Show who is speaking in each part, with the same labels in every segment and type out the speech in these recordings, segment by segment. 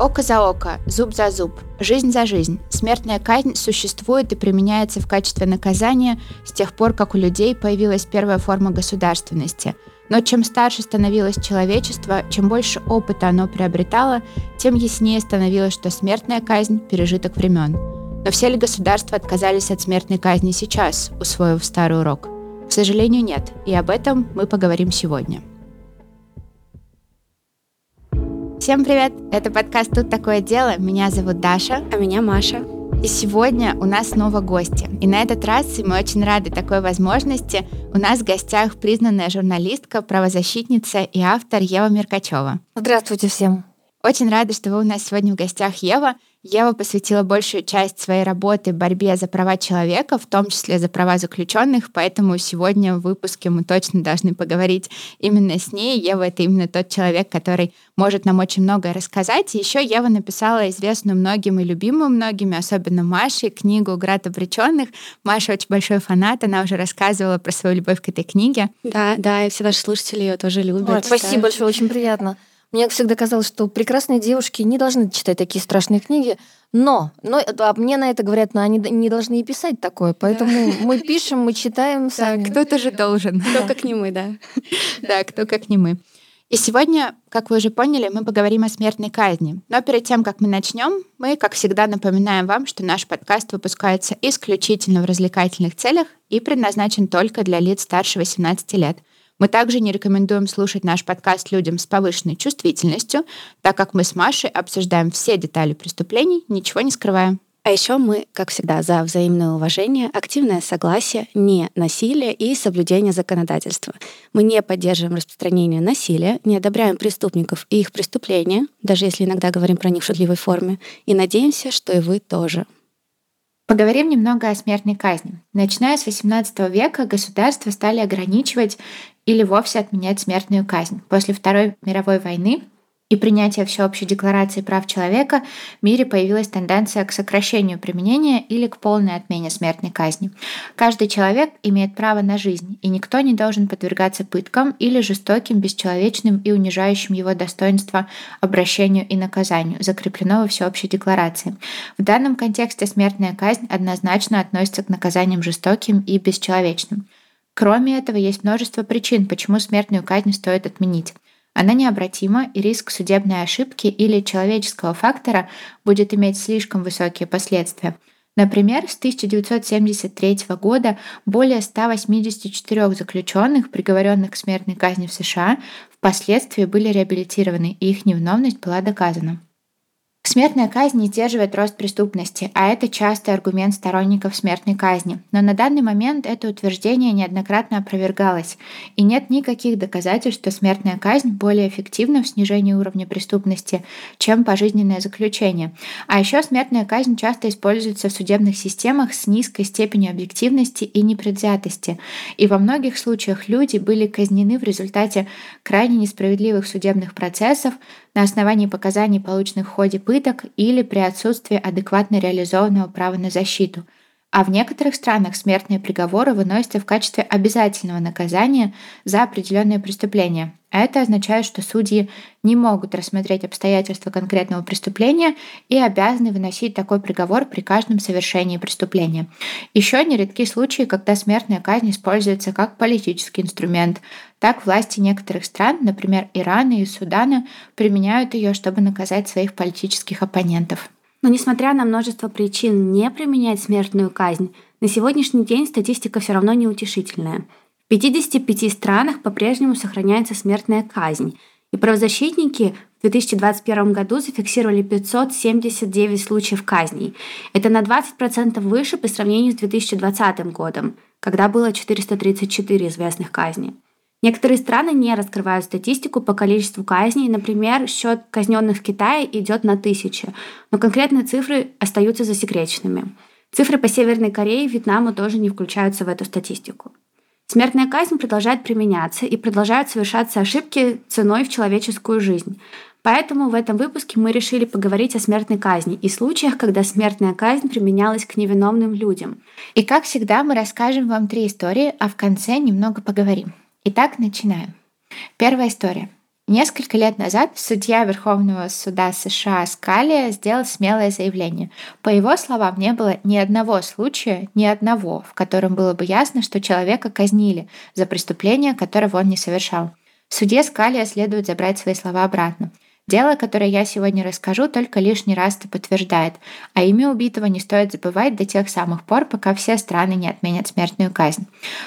Speaker 1: Око за око, зуб за зуб, жизнь за жизнь. Смертная казнь существует и применяется в качестве наказания с тех пор, как у людей появилась первая форма государственности. Но чем старше становилось человечество, чем больше опыта оно приобретало, тем яснее становилось, что смертная казнь – пережиток времен. Но все ли государства отказались от смертной казни сейчас, усвоив старый урок? К сожалению, нет, и об этом мы поговорим сегодня. Всем привет! Это подкаст «Тут такое дело». Меня зовут Даша.
Speaker 2: А меня Маша.
Speaker 1: И сегодня у нас снова гости. И на этот раз мы очень рады такой возможности. У нас в гостях признанная журналистка, правозащитница и автор Ева Меркачева.
Speaker 2: Здравствуйте всем.
Speaker 1: Очень рада, что вы у нас сегодня в гостях, Ева. Ева посвятила большую часть своей работы борьбе за права человека, в том числе за права заключенных, поэтому сегодня в выпуске мы точно должны поговорить именно с ней. Ева — это именно тот человек, который может нам очень многое рассказать. И еще Ева написала известную многим и любимую многими, особенно Маше, книгу «Град обреченных». Маша очень большой фанат, она уже рассказывала про свою любовь к этой книге.
Speaker 2: Да, да, и все наши слушатели ее тоже любят. Ой,
Speaker 3: спасибо большое, очень приятно. Мне всегда казалось, что прекрасные девушки не должны читать такие страшные книги, но, но а мне на это говорят, но они не должны и писать такое, поэтому да. мы пишем, мы читаем сами.
Speaker 1: Да, кто-то же должен.
Speaker 2: Кто как не мы, да.
Speaker 1: Да, кто как не мы. И сегодня, как вы уже поняли, мы поговорим о смертной казни. Но перед тем, как мы начнем, мы, как всегда, напоминаем вам, что наш подкаст выпускается исключительно в развлекательных целях и предназначен только для лиц старше 18 лет – мы также не рекомендуем слушать наш подкаст людям с повышенной чувствительностью, так как мы с Машей обсуждаем все детали преступлений, ничего не скрываем.
Speaker 2: А еще мы, как всегда, за взаимное уважение, активное согласие, не насилие и соблюдение законодательства. Мы не поддерживаем распространение насилия, не одобряем преступников и их преступления, даже если иногда говорим про них в шутливой форме, и надеемся, что и вы тоже.
Speaker 1: Поговорим немного о смертной казни. Начиная с XVIII века государства стали ограничивать или вовсе отменять смертную казнь. После Второй мировой войны и принятия Всеобщей декларации прав человека в мире появилась тенденция к сокращению применения или к полной отмене смертной казни. Каждый человек имеет право на жизнь, и никто не должен подвергаться пыткам или жестоким, бесчеловечным и унижающим его достоинство обращению и наказанию, закреплено во Всеобщей декларации. В данном контексте смертная казнь однозначно относится к наказаниям жестоким и бесчеловечным. Кроме этого, есть множество причин, почему смертную казнь стоит отменить. Она необратима, и риск судебной ошибки или человеческого фактора будет иметь слишком высокие последствия. Например, с 1973 года более 184 заключенных, приговоренных к смертной казни в США, впоследствии были реабилитированы, и их невиновность была доказана. Смертная казнь не сдерживает рост преступности, а это частый аргумент сторонников смертной казни. Но на данный момент это утверждение неоднократно опровергалось, и нет никаких доказательств, что смертная казнь более эффективна в снижении уровня преступности, чем пожизненное заключение. А еще смертная казнь часто используется в судебных системах с низкой степенью объективности и непредвзятости, и во многих случаях люди были казнены в результате крайне несправедливых судебных процессов, на основании показаний, полученных в ходе пыток или при отсутствии адекватно реализованного права на защиту. А в некоторых странах смертные приговоры выносятся в качестве обязательного наказания за определенные преступления. А это означает, что судьи не могут рассмотреть обстоятельства конкретного преступления и обязаны выносить такой приговор при каждом совершении преступления. Еще нередки случаи, когда смертная казнь используется как политический инструмент. Так власти некоторых стран, например, Ирана и Судана, применяют ее, чтобы наказать своих политических оппонентов.
Speaker 2: Но несмотря на множество причин не применять смертную казнь, на сегодняшний день статистика все равно неутешительная. В 55 странах по-прежнему сохраняется смертная казнь, и правозащитники в 2021 году зафиксировали 579 случаев казней. Это на 20% выше по сравнению с 2020 годом, когда было 434 известных казней. Некоторые страны не раскрывают статистику по количеству казней. Например, счет казненных в Китае идет на тысячи, но конкретные цифры остаются засекреченными. Цифры по Северной Корее и Вьетнаму тоже не включаются в эту статистику. Смертная казнь продолжает применяться и продолжают совершаться ошибки ценой в человеческую жизнь. Поэтому в этом выпуске мы решили поговорить о смертной казни и случаях, когда смертная казнь применялась к невиновным людям.
Speaker 1: И как всегда мы расскажем вам три истории, а в конце немного поговорим. Итак, начинаем. Первая история. Несколько лет назад судья Верховного суда США Скалия сделал смелое заявление. По его словам, не было ни одного случая, ни одного, в котором было бы ясно, что человека казнили за преступление, которого он не совершал. Суде Скалия следует забрать свои слова обратно. Дело, которое я сегодня расскажу, только лишний раз это подтверждает, а имя убитого не стоит забывать до тех самых пор, пока все страны не отменят смертную казнь.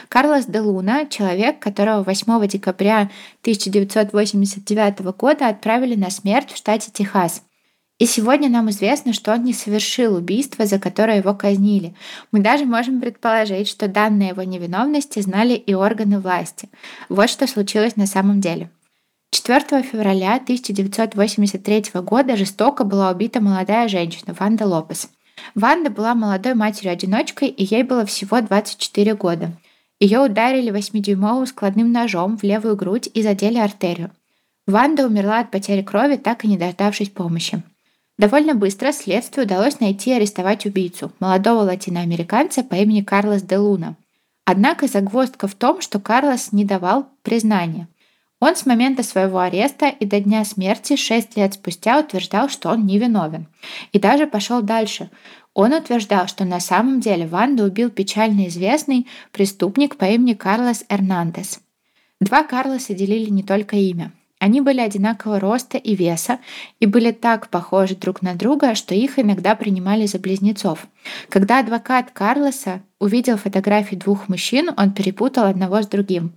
Speaker 1: Карлос де Луна — человек, которого 8 декабря 1989 года отправили на смерть в штате Техас. И сегодня нам известно, что он не совершил убийство, за которое его казнили. Мы даже можем предположить, что данные его невиновности знали и органы власти. Вот что случилось на самом деле. 4 февраля 1983 года жестоко была убита молодая женщина Ванда Лопес. Ванда была молодой матерью-одиночкой, и ей было всего 24 года. Ее ударили 8-дюймовым складным ножом в левую грудь и задели артерию. Ванда умерла от потери крови, так и не дождавшись помощи. Довольно быстро следствию удалось найти и арестовать убийцу, молодого латиноамериканца по имени Карлос де Луна. Однако загвоздка в том, что Карлос не давал признания. Он с момента своего ареста и до дня смерти шесть лет спустя утверждал, что он невиновен. И даже пошел дальше. Он утверждал, что на самом деле Ванду убил печально известный преступник по имени Карлос Эрнандес. Два Карлоса делили не только имя. Они были одинакового роста и веса и были так похожи друг на друга, что их иногда принимали за близнецов. Когда адвокат Карлоса увидел фотографии двух мужчин, он перепутал одного с другим.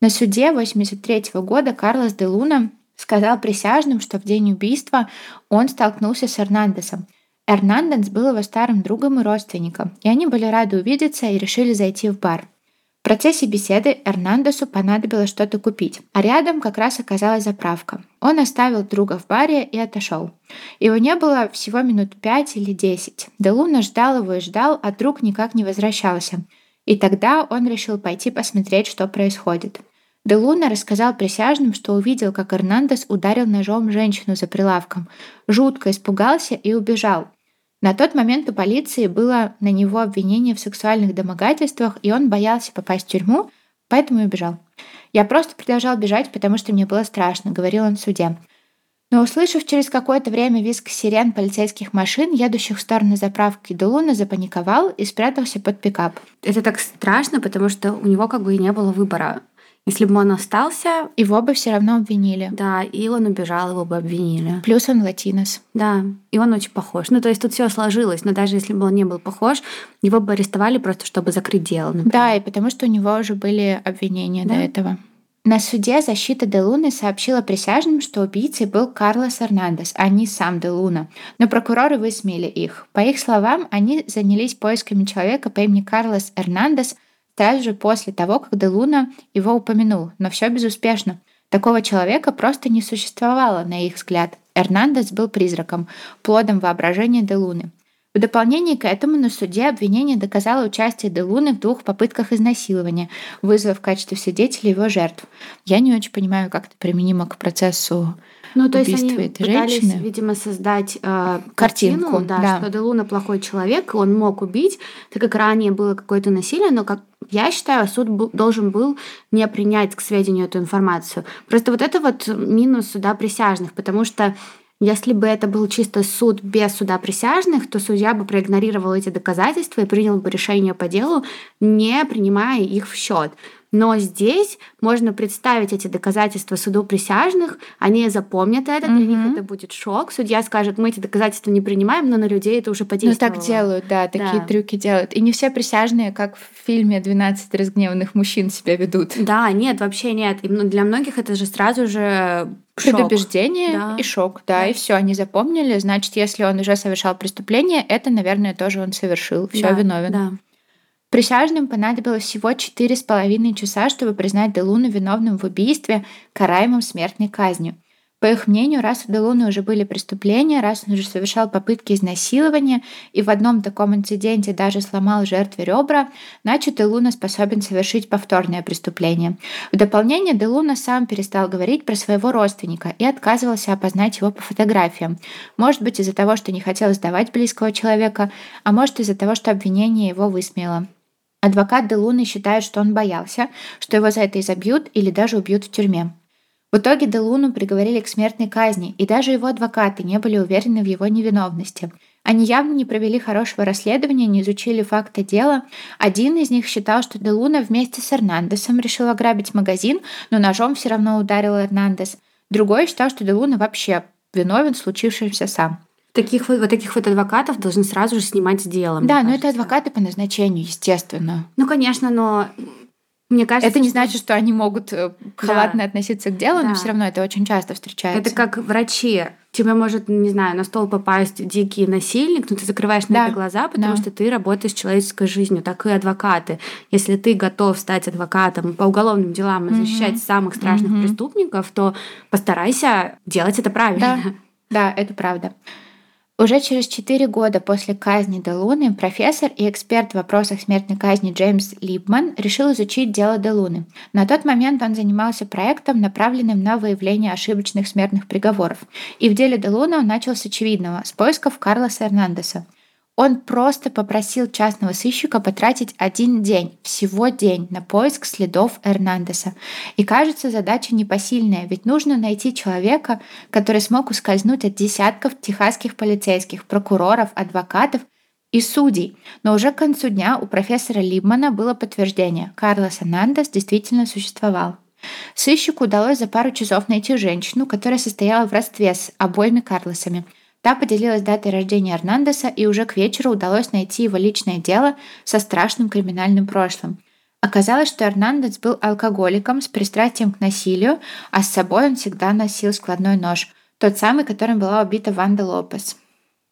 Speaker 1: На суде 1983 года Карлос де Луна сказал присяжным, что в день убийства он столкнулся с Эрнандесом. Эрнандес был его старым другом и родственником, и они были рады увидеться и решили зайти в бар. В процессе беседы Эрнандесу понадобилось что-то купить, а рядом как раз оказалась заправка. Он оставил друга в баре и отошел. Его не было всего минут пять или десять. Де Луна ждал его и ждал, а друг никак не возвращался. И тогда он решил пойти посмотреть, что происходит. Де Луна рассказал присяжным, что увидел, как Эрнандес ударил ножом женщину за прилавком, жутко испугался и убежал. На тот момент у полиции было на него обвинение в сексуальных домогательствах, и он боялся попасть в тюрьму, поэтому и убежал. «Я просто продолжал бежать, потому что мне было страшно», — говорил он в суде. Но услышав через какое-то время визг сирен полицейских машин, едущих в сторону заправки, Делуна запаниковал и спрятался под пикап.
Speaker 2: Это так страшно, потому что у него как бы и не было выбора. Если бы он остался...
Speaker 1: Его бы все равно обвинили.
Speaker 2: Да, и он убежал, его бы обвинили.
Speaker 1: Плюс он латинос.
Speaker 2: Да, и он очень похож. Ну, то есть тут все сложилось, но даже если бы он не был похож, его бы арестовали просто, чтобы закрыть дело.
Speaker 1: Например. Да, и потому что у него уже были обвинения да? до этого. На суде защита Де Луны сообщила присяжным, что убийцей был Карлос Эрнандес, а не сам Де Луна. Но прокуроры высмеяли их. По их словам, они занялись поисками человека по имени Карлос Эрнандес – сразу же после того, как Делуна его упомянул, но все безуспешно. Такого человека просто не существовало, на их взгляд. Эрнандес был призраком, плодом воображения Делуны. В дополнение к этому на суде обвинение доказало участие Делуны в двух попытках изнасилования, вызвав в качестве свидетелей его жертв. Я не очень понимаю, как это применимо к процессу ну, то есть они этой
Speaker 2: пытались,
Speaker 1: женщины.
Speaker 2: видимо, создать э,
Speaker 1: картинку,
Speaker 2: картину, да, да. что Делуна плохой человек, он мог убить, так как ранее было какое-то насилие, но как я считаю, суд был, должен был не принять к сведению эту информацию. Просто вот это вот минус суда присяжных, потому что если бы это был чисто суд без суда присяжных, то судья бы проигнорировал эти доказательства и принял бы решение по делу, не принимая их в счет. Но здесь можно представить эти доказательства суду присяжных, они запомнят это, для mm-hmm. них это будет шок. Судья скажет, мы эти доказательства не принимаем, но на людей это уже подействовало.
Speaker 1: Ну так делают, да, такие да. трюки делают. И не все присяжные, как в фильме «12 разгневанных мужчин» себя ведут.
Speaker 2: Да, нет, вообще нет. И для многих это же сразу же
Speaker 1: Предубеждение да. и шок, да, да. и все, они запомнили. Значит, если он уже совершал преступление, это, наверное, тоже он совершил. Все да, виновен. Да. Присяжным понадобилось всего четыре с половиной часа, чтобы признать Делуну виновным в убийстве, караемым смертной казнью. По их мнению, раз у Делуны уже были преступления, раз он уже совершал попытки изнасилования и в одном таком инциденте даже сломал жертве ребра, значит, Делуна способен совершить повторное преступление. В дополнение Делуна сам перестал говорить про своего родственника и отказывался опознать его по фотографиям. Может быть, из-за того, что не хотел сдавать близкого человека, а может, из-за того, что обвинение его высмеяло. Адвокат Делуны считает, что он боялся, что его за это изобьют или даже убьют в тюрьме. В итоге Делуну приговорили к смертной казни, и даже его адвокаты не были уверены в его невиновности. Они явно не провели хорошего расследования, не изучили факты дела. Один из них считал, что Делуна вместе с Эрнандесом решил ограбить магазин, но ножом все равно ударил Эрнандес. Другой считал, что Делуна вообще виновен в случившемся сам.
Speaker 2: Таких вот, вот таких вот адвокатов должны сразу же снимать с делом.
Speaker 1: Да, но это адвокаты по назначению, естественно.
Speaker 2: Ну, конечно, но мне кажется,
Speaker 1: это не значит, что они могут э, халатно да. относиться к делу, да. но все равно это очень часто встречается.
Speaker 2: Это как врачи. Тебе может, не знаю, на стол попасть дикий насильник, но ты закрываешь на да. это глаза, потому да. что ты работаешь с человеческой жизнью. Так и адвокаты. Если ты готов стать адвокатом по уголовным делам и защищать mm-hmm. самых страшных mm-hmm. преступников, то постарайся делать это правильно.
Speaker 1: Да, да это правда. Уже через четыре года после казни Делуны профессор и эксперт в вопросах смертной казни Джеймс Либман решил изучить дело Делуны. На тот момент он занимался проектом, направленным на выявление ошибочных смертных приговоров. И в деле Делуны он начал с очевидного – с поисков Карлоса Эрнандеса. Он просто попросил частного сыщика потратить один день, всего день, на поиск следов Эрнандеса. И кажется, задача непосильная, ведь нужно найти человека, который смог ускользнуть от десятков техасских полицейских, прокуроров, адвокатов и судей. Но уже к концу дня у профессора Либмана было подтверждение – Карлос Эрнандес действительно существовал. Сыщику удалось за пару часов найти женщину, которая состояла в родстве с обоими Карлосами – Та поделилась датой рождения Эрнандеса, и уже к вечеру удалось найти его личное дело со страшным криминальным прошлым. Оказалось, что Эрнандес был алкоголиком с пристрастием к насилию, а с собой он всегда носил складной нож, тот самый, которым была убита Ванда Лопес.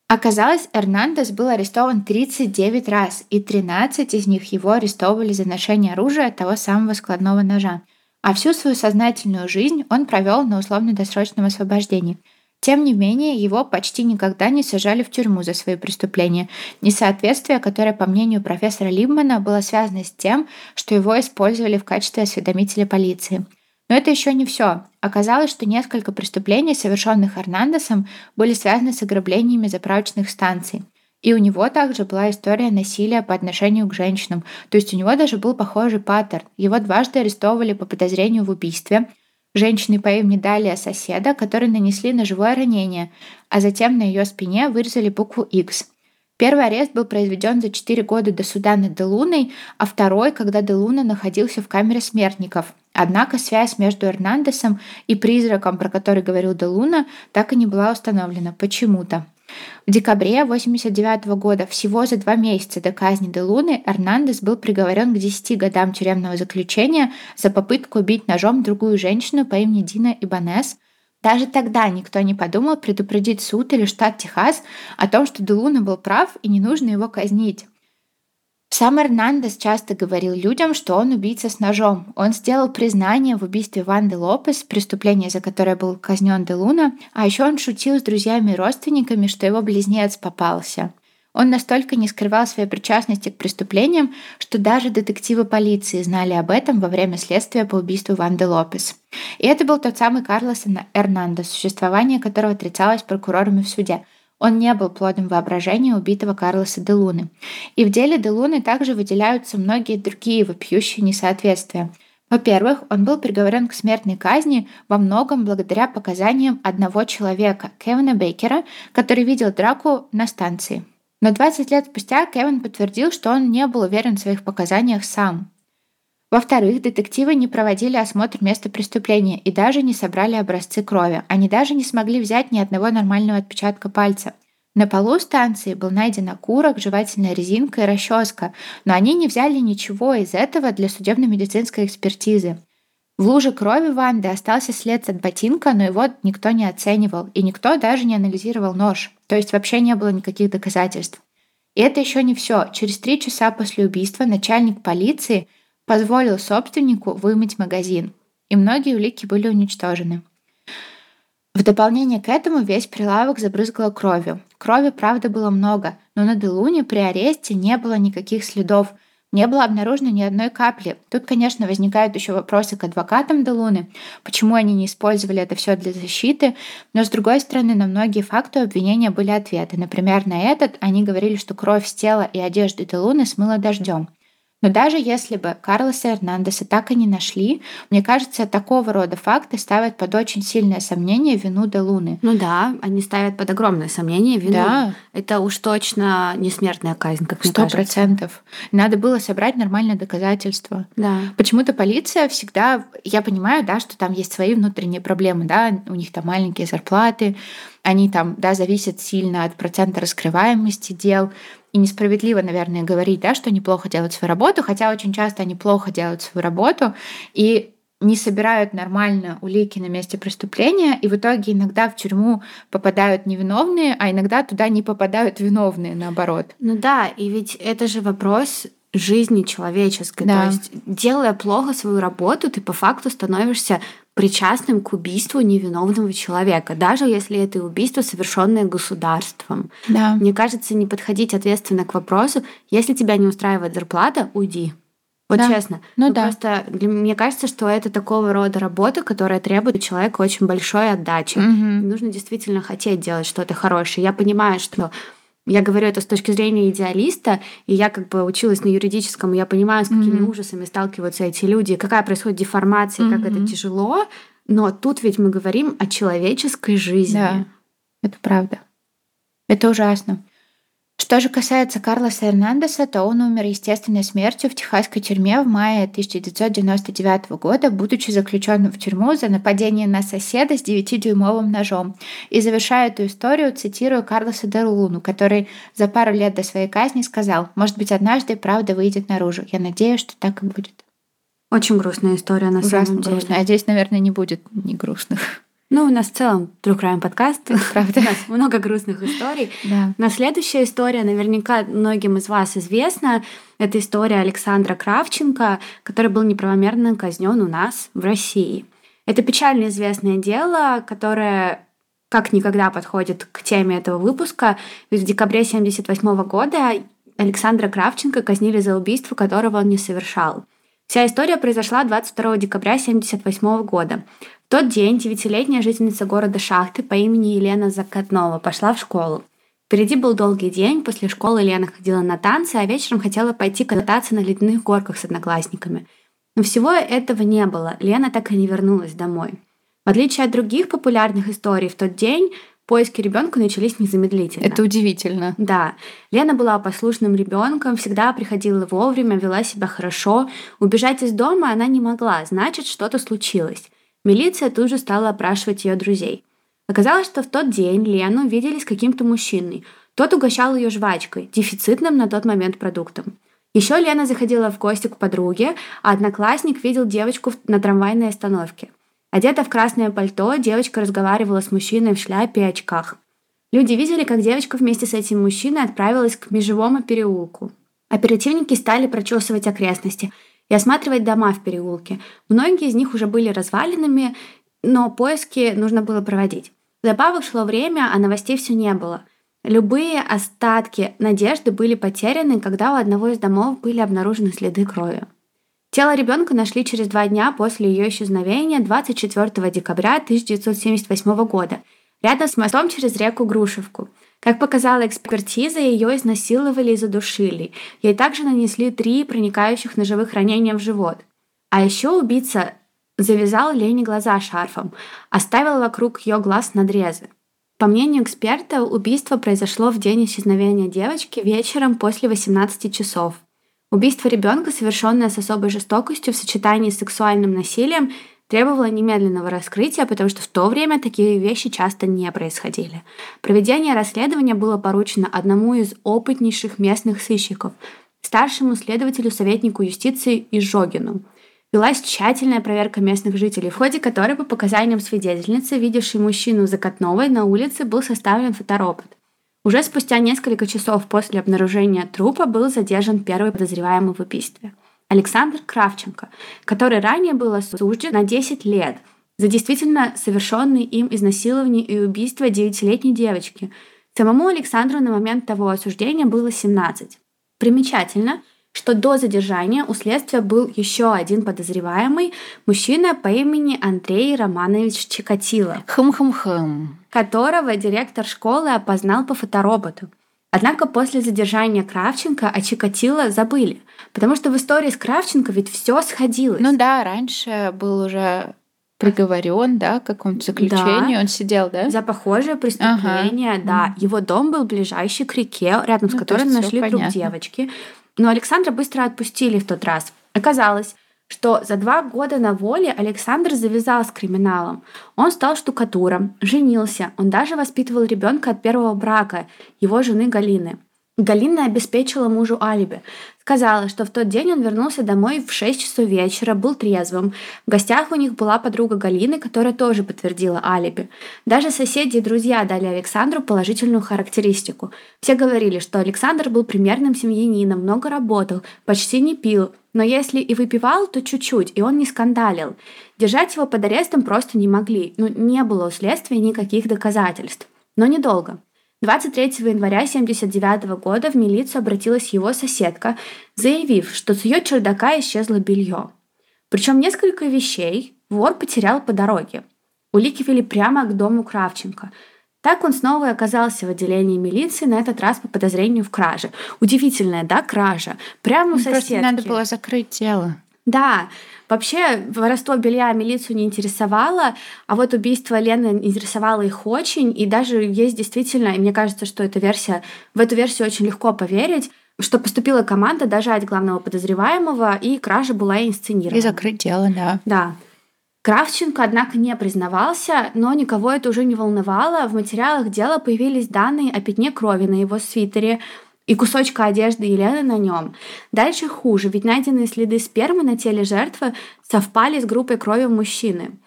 Speaker 1: Оказалось, Эрнандес был арестован 39 раз, и 13 из них его арестовывали за ношение оружия того самого складного ножа. А всю свою сознательную жизнь он провел на условно-досрочном освобождении – тем не менее, его почти никогда не сажали в тюрьму за свои преступления, несоответствие, которое, по мнению профессора Либмана, было связано с тем, что его использовали в качестве осведомителя полиции. Но это еще не все. Оказалось, что несколько преступлений, совершенных Эрнандесом, были связаны с ограблениями заправочных станций. И у него также была история насилия по отношению к женщинам. То есть у него даже был похожий паттерн. Его дважды арестовывали по подозрению в убийстве, Женщины по имени Далия соседа, которые нанесли ножевое ранение, а затем на ее спине вырезали букву X. Первый арест был произведен за 4 года до суда над Делуной, а второй, когда Делуна находился в камере смертников. Однако связь между Эрнандесом и призраком, про который говорил Делуна, так и не была установлена почему-то. В декабре 1989 года, всего за два месяца до казни Де Луны, Эрнандес был приговорен к 10 годам тюремного заключения за попытку убить ножом другую женщину по имени Дина Ибанес. Даже тогда никто не подумал предупредить суд или штат Техас о том, что Де Луна был прав и не нужно его казнить. Сам Эрнандес часто говорил людям, что он убийца с ножом. Он сделал признание в убийстве Ванды Лопес, преступление, за которое был казнен Де Луна, а еще он шутил с друзьями и родственниками, что его близнец попался. Он настолько не скрывал своей причастности к преступлениям, что даже детективы полиции знали об этом во время следствия по убийству Ванды Лопес. И это был тот самый Карлос Эрнандес, существование которого отрицалось прокурорами в суде – он не был плодом воображения убитого Карлоса де Луны. И в деле де Луны также выделяются многие другие вопиющие несоответствия. Во-первых, он был приговорен к смертной казни во многом благодаря показаниям одного человека, Кевина Бейкера, который видел драку на станции. Но 20 лет спустя Кевин подтвердил, что он не был уверен в своих показаниях сам. Во-вторых, детективы не проводили осмотр места преступления и даже не собрали образцы крови. Они даже не смогли взять ни одного нормального отпечатка пальца. На полу станции был найден окурок, жевательная резинка и расческа, но они не взяли ничего из этого для судебно-медицинской экспертизы. В луже крови Ванды остался след от ботинка, но его никто не оценивал, и никто даже не анализировал нож. То есть вообще не было никаких доказательств. И это еще не все. Через три часа после убийства начальник полиции – позволил собственнику вымыть магазин, и многие улики были уничтожены. В дополнение к этому весь прилавок забрызгало кровью. Крови, правда, было много, но на Делуне при аресте не было никаких следов, не было обнаружено ни одной капли. Тут, конечно, возникают еще вопросы к адвокатам Делуны, почему они не использовали это все для защиты, но с другой стороны, на многие факты обвинения были ответы. Например, на этот они говорили, что кровь с тела и одежды Делуны смыла дождем. Но даже если бы Карлоса Эрнандеса так и не нашли, мне кажется, такого рода факты ставят под очень сильное сомнение вину Де Луны.
Speaker 2: Ну да, они ставят под огромное сомнение вину.
Speaker 1: Да.
Speaker 2: Это уж точно не смертная казнь, как мне
Speaker 1: Сто
Speaker 2: кажется.
Speaker 1: процентов. Надо было собрать нормальные доказательства.
Speaker 2: Да.
Speaker 1: Почему-то полиция всегда, я понимаю, да, что там есть свои внутренние проблемы, да, у них там маленькие зарплаты, они там, да, зависят сильно от процента раскрываемости дел. И несправедливо, наверное, говорить, да, что они плохо делают свою работу, хотя очень часто они плохо делают свою работу и не собирают нормально улики на месте преступления, и в итоге иногда в тюрьму попадают невиновные, а иногда туда не попадают виновные, наоборот.
Speaker 2: Ну да, и ведь это же вопрос жизни человеческой.
Speaker 1: Да.
Speaker 2: То есть, делая плохо свою работу, ты по факту становишься причастным к убийству невиновного человека, даже если это убийство, совершенное государством.
Speaker 1: Да.
Speaker 2: Мне кажется, не подходить ответственно к вопросу, если тебя не устраивает зарплата, уйди. Вот
Speaker 1: Да.
Speaker 2: честно.
Speaker 1: Ну да.
Speaker 2: Просто для, мне кажется, что это такого рода работа, которая требует у человека очень большой отдачи.
Speaker 1: Мгм.
Speaker 2: Нужно действительно хотеть делать что-то хорошее. Я понимаю, что я говорю это с точки зрения идеалиста, и я как бы училась на юридическом, и я понимаю, с какими
Speaker 1: Мгм.
Speaker 2: ужасами сталкиваются эти люди, какая происходит деформация, как это тяжело. Но тут ведь мы говорим о человеческой жизни.
Speaker 1: Да, это правда. Это ужасно. Что же касается Карлоса Эрнандеса, то он умер естественной смертью в техасской тюрьме в мае 1999 года, будучи заключенным в тюрьму за нападение на соседа с 9-дюймовым ножом. И завершая эту историю, цитирую Карлоса де Луну, который за пару лет до своей казни сказал, «Может быть, однажды правда выйдет наружу. Я надеюсь, что так и будет».
Speaker 2: Очень грустная история на
Speaker 1: Ужасно
Speaker 2: самом деле.
Speaker 1: грустно. А здесь, наверное, не будет ни грустных.
Speaker 2: Ну, у нас в целом True Crime подкаст.
Speaker 1: Правда.
Speaker 2: У нас много грустных историй.
Speaker 1: Да.
Speaker 2: Но следующая история наверняка многим из вас известна. Это история Александра Кравченко, который был неправомерно казнен у нас в России. Это печально известное дело, которое как никогда подходит к теме этого выпуска. Ведь в декабре 1978 года Александра Кравченко казнили за убийство, которого он не совершал. Вся история произошла 22 декабря 1978 года. В тот день девятилетняя жительница города Шахты по имени Елена Закатнова пошла в школу. Впереди был долгий день, после школы Лена ходила на танцы, а вечером хотела пойти кататься на ледяных горках с одноклассниками. Но всего этого не было, Лена так и не вернулась домой. В отличие от других популярных историй, в тот день поиски ребенка начались незамедлительно.
Speaker 1: Это удивительно.
Speaker 2: Да, Лена была послушным ребенком, всегда приходила вовремя, вела себя хорошо. Убежать из дома она не могла, значит, что-то случилось. Милиция тут же стала опрашивать ее друзей. Оказалось, что в тот день Лену видели с каким-то мужчиной. Тот угощал ее жвачкой, дефицитным на тот момент продуктом. Еще Лена заходила в гости к подруге, а одноклассник видел девочку на трамвайной остановке. Одета в красное пальто, девочка разговаривала с мужчиной в шляпе и очках. Люди видели, как девочка вместе с этим мужчиной отправилась к межевому переулку. Оперативники стали прочесывать окрестности и осматривать дома в переулке. Многие из них уже были развалинами, но поиски нужно было проводить. Добавок шло время, а новостей все не было. Любые остатки надежды были потеряны, когда у одного из домов были обнаружены следы крови. Тело ребенка нашли через два дня после ее исчезновения 24 декабря 1978 года, рядом с мостом через реку Грушевку. Как показала экспертиза, ее изнасиловали и задушили. Ей также нанесли три проникающих ножевых ранения в живот. А еще убийца завязал Лене глаза шарфом, оставил вокруг ее глаз надрезы. По мнению эксперта, убийство произошло в день исчезновения девочки вечером после 18 часов. Убийство ребенка, совершенное с особой жестокостью в сочетании с сексуальным насилием, требовало немедленного раскрытия, потому что в то время такие вещи часто не происходили. Проведение расследования было поручено одному из опытнейших местных сыщиков, старшему следователю советнику юстиции Изжогину. Велась тщательная проверка местных жителей, в ходе которой, по показаниям свидетельницы, видевшей мужчину Закатновой на улице, был составлен фоторобот. Уже спустя несколько часов после обнаружения трупа был задержан первый подозреваемый в убийстве – Александр Кравченко, который ранее был осужден на 10 лет за действительно совершенные им изнасилование и убийство девятилетней девочки. Самому Александру на момент того осуждения было 17. Примечательно, что до задержания у следствия был еще один подозреваемый мужчина по имени Андрей Романович Чикатило,
Speaker 1: Хм-хм-хм.
Speaker 2: которого директор школы опознал по фотороботу. Однако после задержания Кравченко о Чикатило забыли, потому что в истории с Кравченко ведь все сходилось.
Speaker 1: Ну да, раньше был уже приговорен, да, к какому-то заключению, да. он сидел, да?
Speaker 2: За похожее преступление, ага. да. Его дом был ближайший к реке, рядом с ну, которой нашли труп девочки. Но Александра быстро отпустили в тот раз. Оказалось, что за два года на воле Александр завязал с криминалом. Он стал штукатуром, женился, он даже воспитывал ребенка от первого брака, его жены Галины. Галина обеспечила мужу алиби. Сказала, что в тот день он вернулся домой в 6 часов вечера, был трезвым. В гостях у них была подруга Галины, которая тоже подтвердила алиби. Даже соседи и друзья дали Александру положительную характеристику. Все говорили, что Александр был примерным семьянином, много работал, почти не пил, но если и выпивал, то чуть-чуть, и он не скандалил. Держать его под арестом просто не могли, ну не было у следствия никаких доказательств. Но недолго. 23 января 1979 года в милицию обратилась его соседка, заявив, что с ее чердака исчезло белье. Причем несколько вещей вор потерял по дороге. Улики вели прямо к дому Кравченко. Так он снова оказался в отделении милиции, на этот раз по подозрению в краже. Удивительная, да, кража? Прямо у соседки. Просто
Speaker 1: надо было закрыть дело.
Speaker 2: Да, вообще воровство белья милицию не интересовало, а вот убийство Лены интересовало их очень, и даже есть действительно, и мне кажется, что эта версия, в эту версию очень легко поверить, что поступила команда дожать главного подозреваемого, и кража была инсценирована.
Speaker 1: И закрыть дело, да.
Speaker 2: Да. Кравченко, однако, не признавался, но никого это уже не волновало. В материалах дела появились данные о пятне крови на его свитере, и кусочка одежды Елены на нем. Дальше хуже, ведь найденные следы спермы на теле жертвы совпали с группой крови мужчины.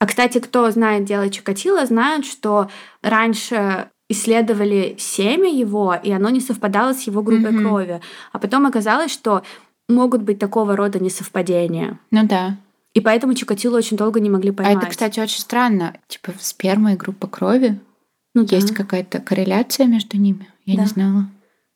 Speaker 2: А, кстати, кто знает дело Чикатило, знают, что раньше исследовали семя его, и оно не совпадало с его группой mm-hmm. крови. А потом оказалось, что могут быть такого рода несовпадения.
Speaker 1: Ну да.
Speaker 2: И поэтому Чикатило очень долго не могли поймать.
Speaker 1: А это, кстати, очень странно. Типа сперма и группа крови. Ну, Есть да. какая-то корреляция между ними? Я да. не знала.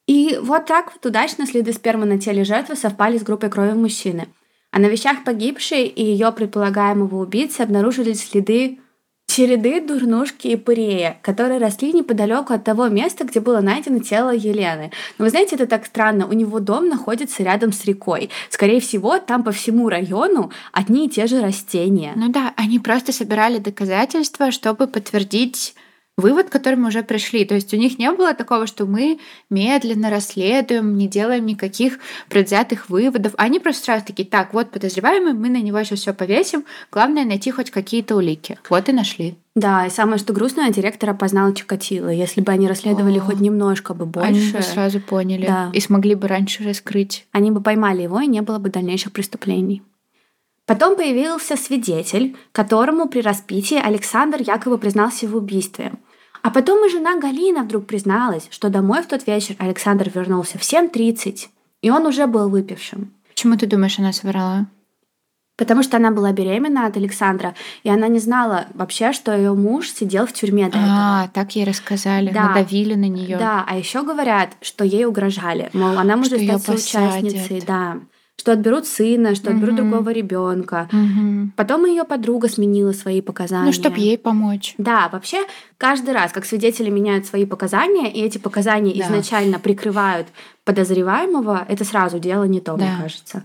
Speaker 2: И вот так вот удачно следы спермы на теле жертвы совпали с группой крови мужчины. А на вещах погибшей и ее предполагаемого убийцы обнаружились следы череды дурнушки и пырея, которые росли неподалеку от того места, где было найдено тело Елены. Но вы знаете, это так странно. У него дом находится рядом с рекой. Скорее всего, там по всему району одни и те же растения.
Speaker 1: Ну да, они просто собирали доказательства, чтобы подтвердить вывод, к которому уже пришли. То есть у них не было такого, что мы медленно расследуем, не делаем никаких предвзятых выводов. Они просто сразу такие, так, вот подозреваемый, мы на него сейчас все повесим. Главное найти хоть какие-то улики. Вот и нашли.
Speaker 2: Да, и самое что грустное, директор опознал Чикатило. Если бы они расследовали О, хоть немножко бы больше...
Speaker 1: Они бы сразу поняли да. и смогли бы раньше раскрыть.
Speaker 2: Они бы поймали его, и не было бы дальнейших преступлений. Потом появился свидетель, которому при распитии Александр якобы признался в убийстве. А потом и жена Галина вдруг призналась, что домой в тот вечер Александр вернулся в 7.30, и он уже был выпившим.
Speaker 1: Почему ты думаешь, она соврала?
Speaker 2: Потому что она была беременна от Александра, и она не знала вообще, что ее муж сидел в тюрьме до
Speaker 1: а,
Speaker 2: этого.
Speaker 1: А, так ей рассказали, да. надавили на нее.
Speaker 2: Да, а еще говорят, что ей угрожали, мол, она может что стать соучастницей, да что отберут сына, что отберут угу. другого ребенка.
Speaker 1: Угу.
Speaker 2: Потом ее подруга сменила свои показания.
Speaker 1: Ну, чтобы ей помочь.
Speaker 2: Да, вообще каждый раз, как свидетели меняют свои показания, и эти показания да. изначально прикрывают подозреваемого, это сразу дело не то, да. мне кажется.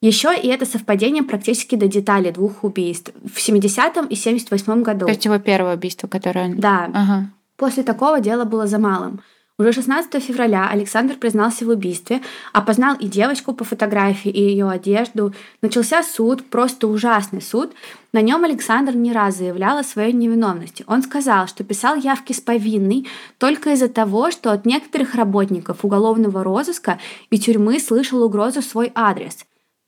Speaker 2: Еще и это совпадение практически до деталей двух убийств в 70-м и 78-м году.
Speaker 1: То есть его первое убийство, которое...
Speaker 2: Да.
Speaker 1: Ага.
Speaker 2: После такого дело было за малым. Уже 16 февраля Александр признался в убийстве, опознал и девочку по фотографии, и ее одежду. Начался суд, просто ужасный суд. На нем Александр не раз заявлял о своей невиновности. Он сказал, что писал явки с повинной только из-за того, что от некоторых работников уголовного розыска и тюрьмы слышал угрозу в свой адрес.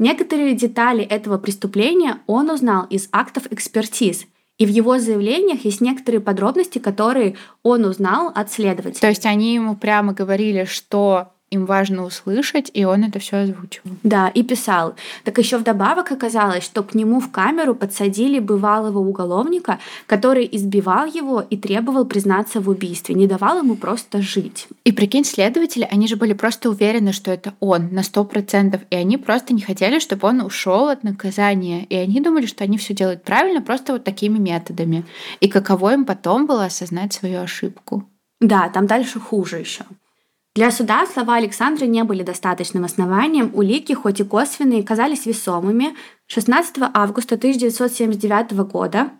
Speaker 2: Некоторые детали этого преступления он узнал из актов экспертиз – и в его заявлениях есть некоторые подробности, которые он узнал от следователя.
Speaker 1: То есть они ему прямо говорили, что им важно услышать, и он это все озвучивал.
Speaker 2: Да, и писал. Так еще вдобавок оказалось, что к нему в камеру подсадили бывалого уголовника, который избивал его и требовал признаться в убийстве, не давал ему просто жить.
Speaker 1: И прикинь, следователи, они же были просто уверены, что это он на сто процентов, и они просто не хотели, чтобы он ушел от наказания, и они думали, что они все делают правильно, просто вот такими методами. И каково им потом было осознать свою ошибку?
Speaker 2: Да, там дальше хуже еще. Для суда слова Александра не были достаточным основанием, улики, хоть и косвенные, казались весомыми. 16 августа 1979 года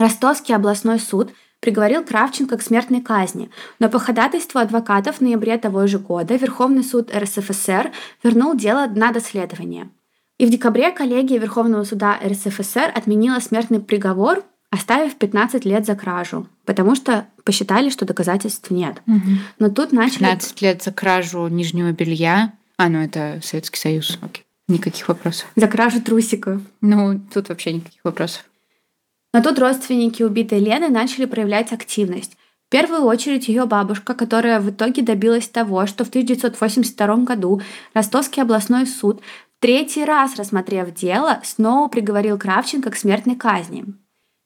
Speaker 2: Ростовский областной суд приговорил Кравченко к смертной казни, но по ходатайству адвокатов в ноябре того же года Верховный суд РСФСР вернул дело на доследование. И в декабре коллегия Верховного суда РСФСР отменила смертный приговор, оставив 15 лет за кражу, потому что посчитали, что доказательств нет.
Speaker 1: Угу.
Speaker 2: Но тут начали...
Speaker 1: 15 лет за кражу нижнего белья. А, ну это Советский Союз. Окей. Никаких вопросов.
Speaker 2: За кражу трусика.
Speaker 1: Ну, тут вообще никаких вопросов.
Speaker 2: Но тут родственники убитой Лены начали проявлять активность. В первую очередь ее бабушка, которая в итоге добилась того, что в 1982 году Ростовский областной суд третий раз рассмотрев дело, снова приговорил Кравченко к смертной казни.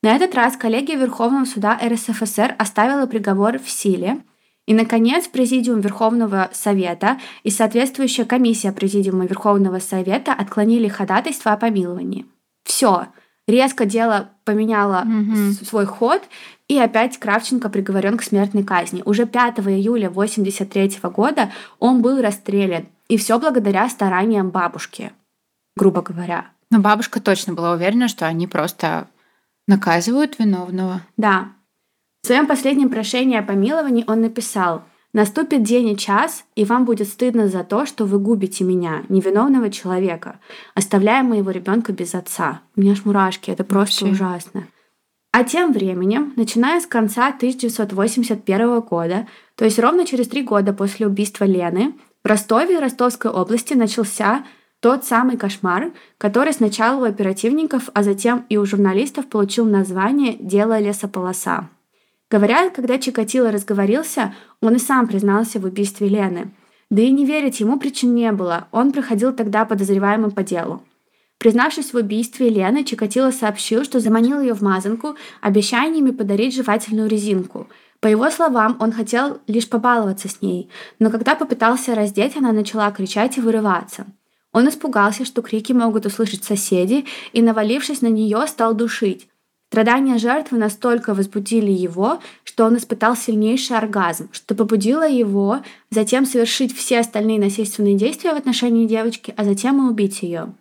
Speaker 2: На этот раз коллегия Верховного суда РСФСР оставила приговор в силе, и, наконец, Президиум Верховного Совета и соответствующая комиссия Президиума Верховного Совета отклонили ходатайство о помиловании. Все, резко дело поменяло
Speaker 1: Мгм.
Speaker 2: свой ход, и опять Кравченко приговорен к смертной казни. Уже 5 июля 1983 года он был расстрелян, и все благодаря стараниям бабушки, грубо говоря.
Speaker 1: Но бабушка точно была уверена, что они просто наказывают виновного.
Speaker 2: Да. В своем последнем прошении о помиловании он написал «Наступит день и час, и вам будет стыдно за то, что вы губите меня, невиновного человека, оставляя моего ребенка без отца». У меня аж мурашки, это просто
Speaker 1: Вообще.
Speaker 2: ужасно. А тем временем, начиная с конца 1981 года, то есть ровно через три года после убийства Лены, в Ростове и Ростовской области начался тот самый кошмар, который сначала у оперативников, а затем и у журналистов получил название «Дело лесополоса». Говорят, когда Чикатило разговорился, он и сам признался в убийстве Лены. Да и не верить ему причин не было, он проходил тогда подозреваемым по делу. Признавшись в убийстве Лены, Чикатило сообщил, что заманил ее в мазанку обещаниями подарить жевательную резинку. По его словам, он хотел лишь побаловаться с ней, но когда попытался раздеть, она начала кричать и вырываться. Он испугался, что крики могут услышать соседи, и, навалившись на нее, стал душить. Страдания жертвы настолько возбудили его, что он испытал сильнейший оргазм, что побудило его затем совершить все остальные насильственные действия в отношении девочки, а затем и убить ее.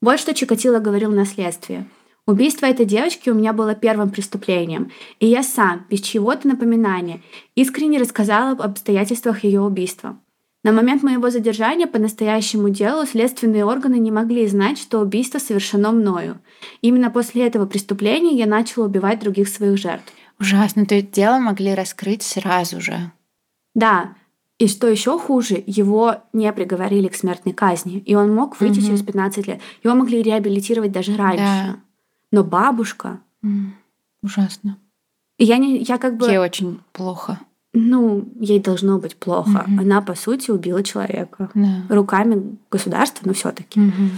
Speaker 2: Вот что Чикатило говорил на следствии. Убийство этой девочки у меня было первым преступлением, и я сам, без чьего-то напоминания, искренне рассказал об обстоятельствах ее убийства. На момент моего задержания по настоящему делу следственные органы не могли знать, что убийство совершено мною. Именно после этого преступления я начала убивать других своих жертв.
Speaker 1: Ужасно. То есть дело могли раскрыть сразу же.
Speaker 2: Да, и что еще хуже, его не приговорили к смертной казни, и он мог выйти
Speaker 1: Мгм.
Speaker 2: через 15 лет. Его могли реабилитировать даже раньше.
Speaker 1: Да.
Speaker 2: Но бабушка,
Speaker 1: М, Ужасно.
Speaker 2: и я не, я как бы,
Speaker 1: Ей очень плохо.
Speaker 2: Ну, ей должно быть плохо.
Speaker 1: Мгм.
Speaker 2: Она по сути убила человека
Speaker 1: Да.
Speaker 2: руками государства, но все-таки.
Speaker 1: Мгм.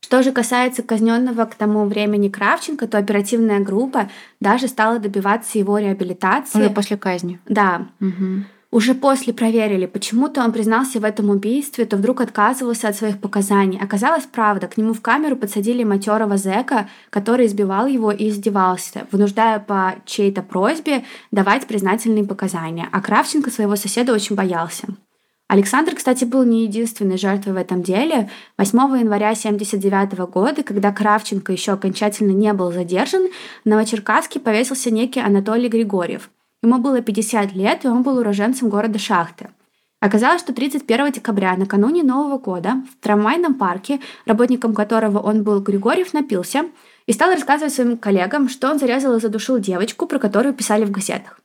Speaker 2: Что же касается казненного к тому времени Кравченко, то оперативная группа даже стала добиваться его реабилитации.
Speaker 1: Уже после казни.
Speaker 2: Да,
Speaker 1: Мгм.
Speaker 2: Уже после проверили, почему-то он признался в этом убийстве, то вдруг отказывался от своих показаний. Оказалось, правда, к нему в камеру подсадили матерого зэка, который избивал его и издевался, вынуждая по чьей-то просьбе давать признательные показания. А Кравченко своего соседа очень боялся. Александр, кстати, был не единственной жертвой в этом деле. 8 января 1979 года, когда Кравченко еще окончательно не был задержан, в Новочеркасске повесился некий Анатолий Григорьев. Ему было 50 лет, и он был уроженцем города Шахты. Оказалось, что 31 декабря, накануне Нового года, в трамвайном парке, работником которого он был, Григорьев напился и стал рассказывать своим коллегам, что он зарезал и задушил девочку, про которую писали в газетах.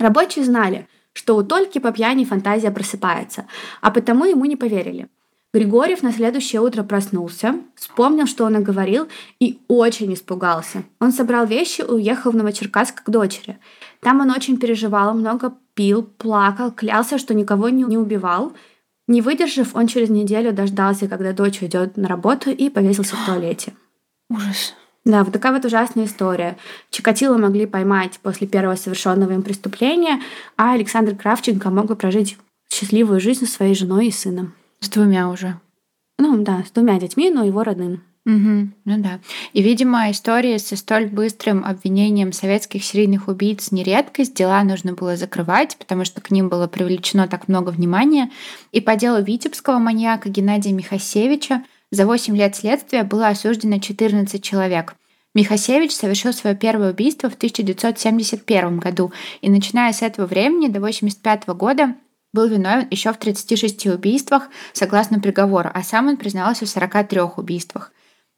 Speaker 2: Рабочие знали, что у Тольки по пьяни фантазия просыпается, а потому ему не поверили. Григорьев на следующее утро проснулся, вспомнил, что он оговорил, и очень испугался. Он собрал вещи и уехал в Новочеркасск к дочери. Там он очень переживал, много пил, плакал, клялся, что никого не, не убивал. Не выдержав, он через неделю дождался, когда дочь уйдет на работу, и повесился в туалете.
Speaker 1: Ужас.
Speaker 2: Да, вот такая вот ужасная история. Чикатило могли поймать после первого совершенного им преступления, а Александр Кравченко мог бы прожить счастливую жизнь со своей женой и сыном.
Speaker 1: С двумя уже.
Speaker 2: Ну да, с двумя детьми, но его родным.
Speaker 1: Угу, ну да. И, видимо, истории со столь быстрым обвинением советских серийных убийц не редкость. Дела нужно было закрывать, потому что к ним было привлечено так много внимания. И по делу витебского маньяка Геннадия Михасевича за 8 лет следствия было осуждено 14 человек. Михасевич совершил свое первое убийство в 1971 году, и начиная с этого времени до 1985 года был виновен еще в 36 убийствах согласно приговору, а сам он признался в 43 убийствах.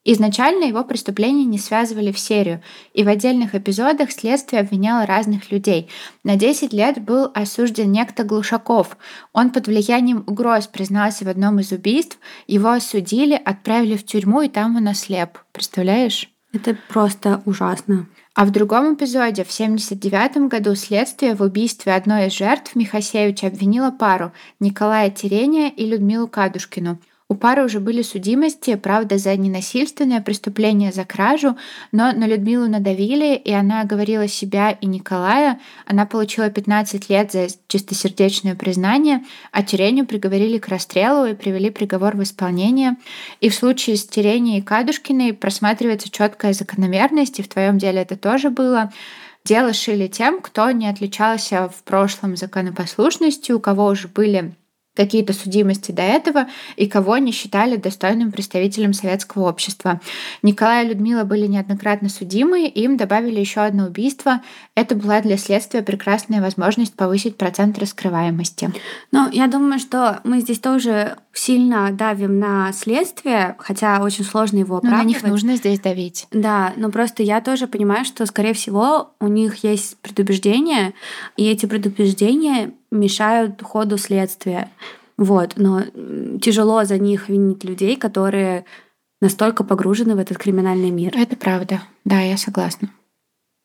Speaker 1: Изначально его преступления не связывали в серию, и в отдельных эпизодах следствие обвиняло разных людей. На 10 лет был осужден некто Глушаков. Он под влиянием угроз признался в одном из убийств, его осудили, отправили в тюрьму, и там он ослеп. Представляешь?
Speaker 2: Это просто ужасно.
Speaker 1: А в другом эпизоде в 1979 году следствие в убийстве одной из жертв Михасевича обвинило пару Николая Терения и Людмилу Кадушкину – у пары уже были судимости, правда, за ненасильственное преступление, за кражу, но на Людмилу надавили, и она говорила себя и Николая. Она получила 15 лет за чистосердечное признание, а Терению приговорили к расстрелу и привели приговор в исполнение. И в случае с Теренией и Кадушкиной просматривается четкая закономерность, и в твоем деле это тоже было. Дело шили тем, кто не отличался в прошлом законопослушностью, у кого уже были какие-то судимости до этого и кого они считали достойным представителем советского общества. Николай и Людмила были неоднократно судимы, им добавили еще одно убийство. Это была для следствия прекрасная возможность повысить процент раскрываемости.
Speaker 2: Ну, я думаю, что мы здесь тоже сильно давим на следствие, хотя очень сложно его оправдывать.
Speaker 1: Но на них нужно здесь давить.
Speaker 2: Да, но просто я тоже понимаю, что, скорее всего, у них есть предубеждения, и эти предубеждения мешают ходу следствия. Вот, но тяжело за них винить людей, которые настолько погружены в этот криминальный мир.
Speaker 1: Это правда. Да, я согласна.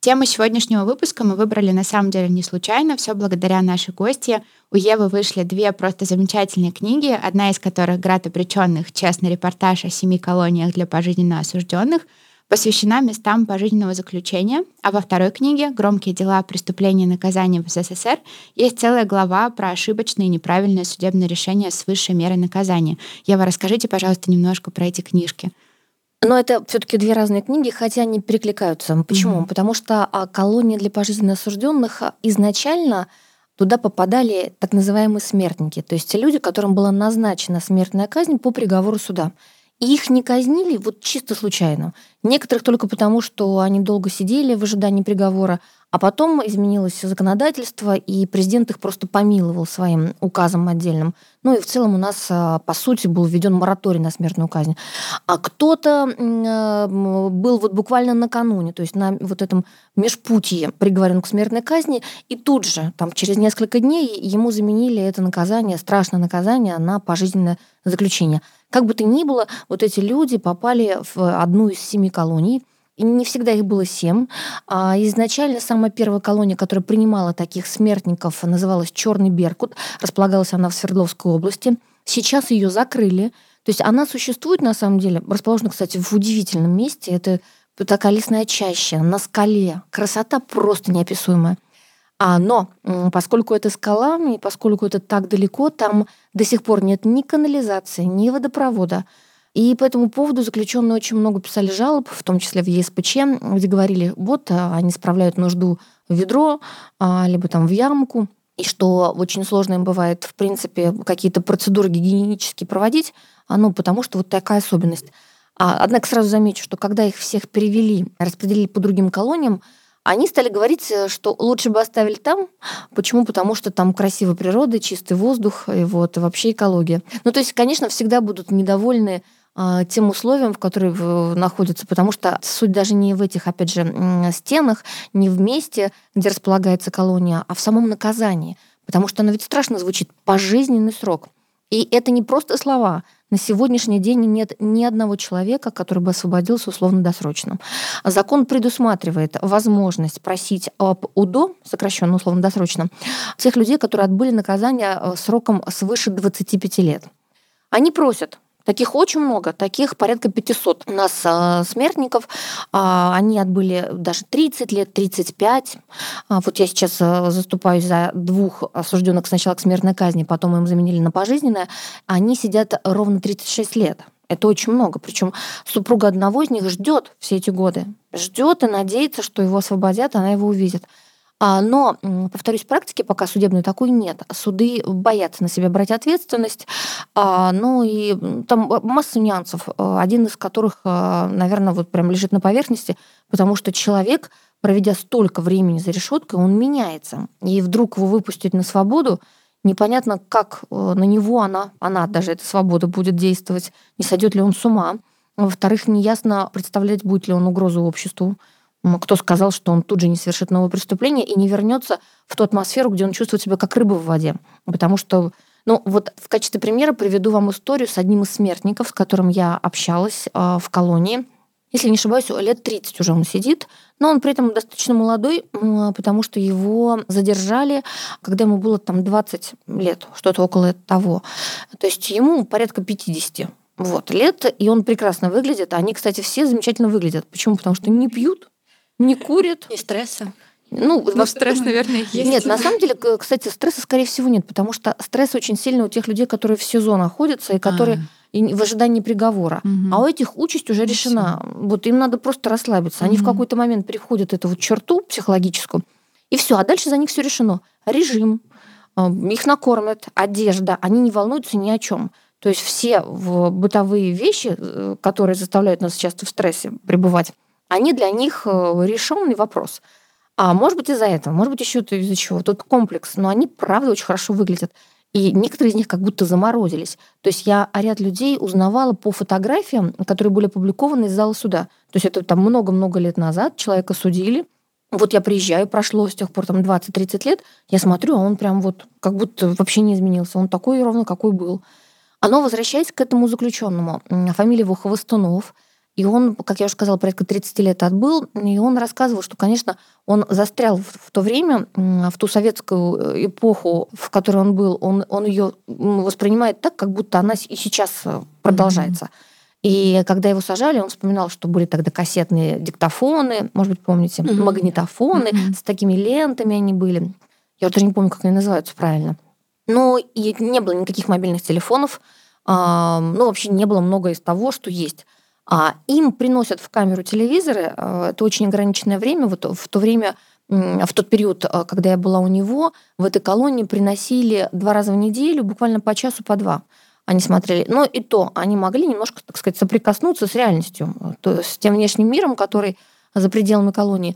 Speaker 1: Тему сегодняшнего выпуска мы выбрали на самом деле не случайно, все благодаря нашей гости. У Евы вышли две просто замечательные книги, одна из которых «Град обреченных. Честный репортаж о семи колониях для пожизненно осужденных», посвящена местам пожизненного заключения, а во второй книге «Громкие дела преступления и наказания в СССР» есть целая глава про ошибочные и неправильные судебные решения с высшей мерой наказания. Ева, расскажите, пожалуйста, немножко про эти книжки.
Speaker 3: Но это все-таки две разные книги, хотя они перекликаются. Почему? Mm-hmm. Потому что а, колония для пожизненно осужденных а, изначально туда попадали так называемые смертники, то есть люди, которым была назначена смертная казнь по приговору суда. Их не казнили вот чисто случайно. Некоторых только потому, что они долго сидели в ожидании приговора, а потом изменилось законодательство, и президент их просто помиловал своим указом отдельным. Ну и в целом у нас, а, по сути, был введен мораторий на смертную казнь. А кто-то а, был вот буквально накануне, то есть на вот этом межпутье приговорен к смертной казни, и тут же, там, через несколько дней ему заменили это наказание, страшное наказание, на пожизненное заключение. Как бы то ни было, вот эти люди попали в одну из семи колоний, не всегда их было семь. А изначально самая первая колония, которая принимала таких смертников, называлась Черный Беркут. Располагалась она в Свердловской области. Сейчас ее закрыли. То есть она существует на самом деле, расположена, кстати, в удивительном месте. Это такая лесная чаща на скале. Красота просто неописуемая. А, но поскольку это скала, и поскольку это так далеко, там до сих пор нет ни канализации, ни водопровода. И по этому поводу заключенные очень много писали жалоб, в том числе в ЕСПЧ, где говорили, вот а, они справляют нужду в ведро, а, либо там в ямку, и что очень сложно им бывает, в принципе, какие-то процедуры гигиенические проводить, а, ну, потому что вот такая особенность. Однако сразу замечу, что когда их всех перевели, распределили по другим колониям, они стали говорить, э, что лучше бы оставили там. Почему? Потому что там красивая природа, чистый воздух, и вот, и вообще экология. Ну, то есть, конечно, всегда будут недовольны а, тем условиям, в которых находятся, потому что суть даже не в этих, опять же, стенах, не в месте, где располагается колония, а в самом наказании. Потому что оно ведь страшно звучит пожизненный срок. И это не просто слова. На сегодняшний день нет ни одного человека, который бы освободился условно-досрочно. Закон предусматривает возможность просить об УДО, сокращенно условно-досрочно, тех людей, которые отбыли наказание э, сроком свыше 25 лет. Они просят Таких очень много, таких порядка 500 у нас а, смертников. А, они отбыли даже 30 лет, 35. А, вот я сейчас а, заступаюсь за двух осужденных сначала к смертной казни, потом им заменили на пожизненное. Они сидят ровно 36 лет. Это очень много. Причем супруга одного из них ждет все эти годы. Ждет и надеется, что его освободят, она его увидит. А, но, повторюсь, практики пока судебной такой нет. Суды боятся на себя брать ответственность. А, ну и там масса нюансов, один из которых, наверное, вот прям лежит на поверхности, потому что человек, проведя столько времени за решеткой, он меняется. И вдруг его выпустить на свободу, непонятно, как э, на него она, она даже эта свобода будет действовать, не сойдет ли он с ума. Во-вторых, неясно представлять, будет ли он угрозу обществу. Кто сказал, что он тут же не совершит новое преступление и не вернется в ту атмосферу, где он чувствует себя как рыба в воде. Потому что ну, вот в качестве примера приведу вам историю с одним из смертников, с которым я общалась э, в колонии. Если не ошибаюсь, лет 30 уже он сидит, но он при этом достаточно молодой, потому что его задержали, когда ему было там 20 лет, что-то около того. То есть ему порядка 50 вот, лет, и он прекрасно выглядит. Они, кстати, все замечательно выглядят. Почему? Потому что не пьют, не курят.
Speaker 2: И стресса.
Speaker 3: Ну,
Speaker 2: ну стресс, наверное, есть.
Speaker 3: Нет, на самом деле, кстати, стресса, скорее всего, нет, потому что стресс очень сильный у тех людей, которые в СИЗО находятся и которые а и в ожидании приговора. Угу. А у этих участь уже решена. Все. Вот им надо просто расслабиться. Они угу. в какой-то момент переходят эту вот черту психологическую, и все, а дальше за них все решено. Режим, а, их накормят, одежда, они не волнуются ни о чем. То есть все бытовые вещи, э, которые заставляют нас часто в стрессе пребывать, они для них э, решенный вопрос. А может быть из-за этого, может быть еще из-за чего. Тут комплекс, но они правда очень хорошо выглядят. И некоторые из них как будто заморозились. То есть я ряд людей узнавала по фотографиям, которые были опубликованы из зала суда. То есть это там много-много лет назад человека судили. Вот я приезжаю, прошло с тех пор там 20-30 лет, я смотрю, а он прям вот как будто вообще не изменился. Он такой ровно, какой был. Оно возвращается к этому заключенному. Фамилия его Хвостунов – и он, как я уже сказала, порядка 30 лет отбыл, и он рассказывал, что, конечно, он застрял в то время, в ту советскую э, эпоху, в которой он был, он, он ее воспринимает так, как будто она и сейчас э, продолжается. Mm-hmm. И когда его сажали, он вспоминал, что были тогда кассетные диктофоны, может быть, помните, mm-hmm. магнитофоны, mm-hmm. с такими лентами они были. Я вот даже не помню, как они называются правильно. Но и не было никаких мобильных телефонов, ну, вообще не было много из того, что есть. А им приносят в камеру телевизоры, э, это очень ограниченное время, вот в то время в тот период, э, когда я была у него, в этой колонии приносили два раза в неделю, буквально по часу, по два. Они смотрели. Но и то они могли немножко, так сказать, соприкоснуться с реальностью, то есть с тем внешним миром, который за пределами колонии.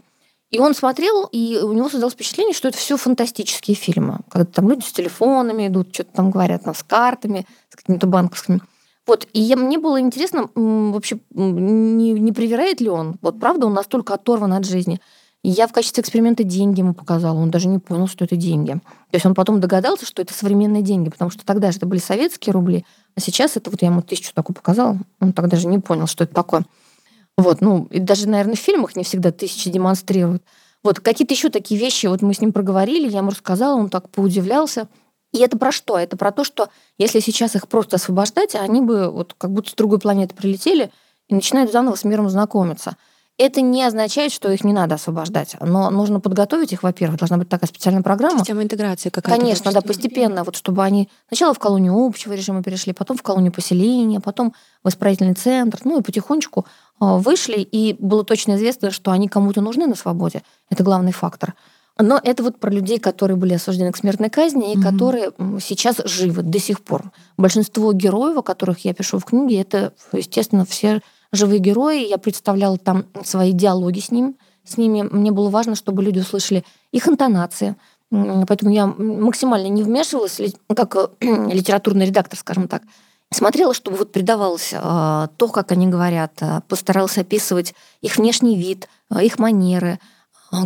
Speaker 3: И он смотрел, и у него создалось впечатление, что это все фантастические фильмы. Когда там люди с телефонами идут, что-то там говорят, там, с картами, с какими-то банковскими. Вот, и я, мне было интересно, вообще, не, не привирает ли он? Вот правда, он настолько оторван от жизни. Я в качестве эксперимента деньги ему показала. Он даже не понял, что это деньги. То есть он потом догадался, что это современные деньги, потому что тогда же это были советские рубли, а сейчас это вот я ему тысячу такую показала. Он тогда даже не понял, что это такое. Вот, ну, и даже, наверное, в фильмах не всегда тысячи демонстрируют. Вот, какие-то еще такие вещи, вот мы с ним проговорили, я ему рассказала, он так поудивлялся. И это про что? Это про то, что если сейчас их просто освобождать, они бы вот как будто с другой планеты прилетели и начинают заново с миром знакомиться. Это не означает, что их не надо освобождать, но нужно подготовить их, во-первых, должна быть такая специальная программа.
Speaker 2: Система интеграции какая-то.
Speaker 3: Конечно, да, постепенно, вот чтобы они сначала в колонию общего режима перешли, потом в колонию поселения, потом в исправительный центр, ну и потихонечку а, вышли, и было точно известно, что они кому-то нужны на свободе. Это главный фактор. Но это вот про людей, которые были осуждены к смертной казни и угу. которые сейчас живы до сих пор. Большинство героев, о которых я пишу в книге, это, естественно, все живые герои. Я представляла там свои диалоги с ним, с ними. Мне было важно, чтобы люди услышали их интонации. Поэтому я максимально не вмешивалась, как э, литературный редактор, скажем так. Смотрела, чтобы вот придавалось а, то, как они говорят, а, постаралась описывать их внешний вид, а, их манеры,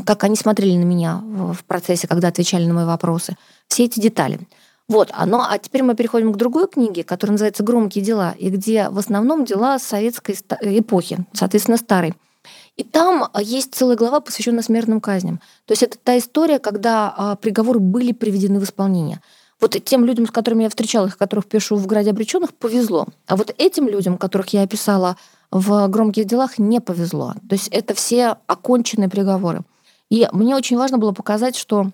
Speaker 3: как они смотрели на меня в процессе, когда отвечали на мои вопросы. Все эти детали. Вот, а, ну, а теперь мы переходим к другой книге, которая называется «Громкие дела», и где в основном дела советской эпохи, соответственно, старой. И там а, есть целая глава, посвященная смертным казням. То есть это та история, когда а, приговоры были приведены в исполнение. Вот тем людям, с которыми я встречалась, которых пишу в «Граде обреченных», повезло. А вот этим людям, которых я описала в «Громких делах», не повезло. То есть это все оконченные приговоры. И мне очень важно было показать, что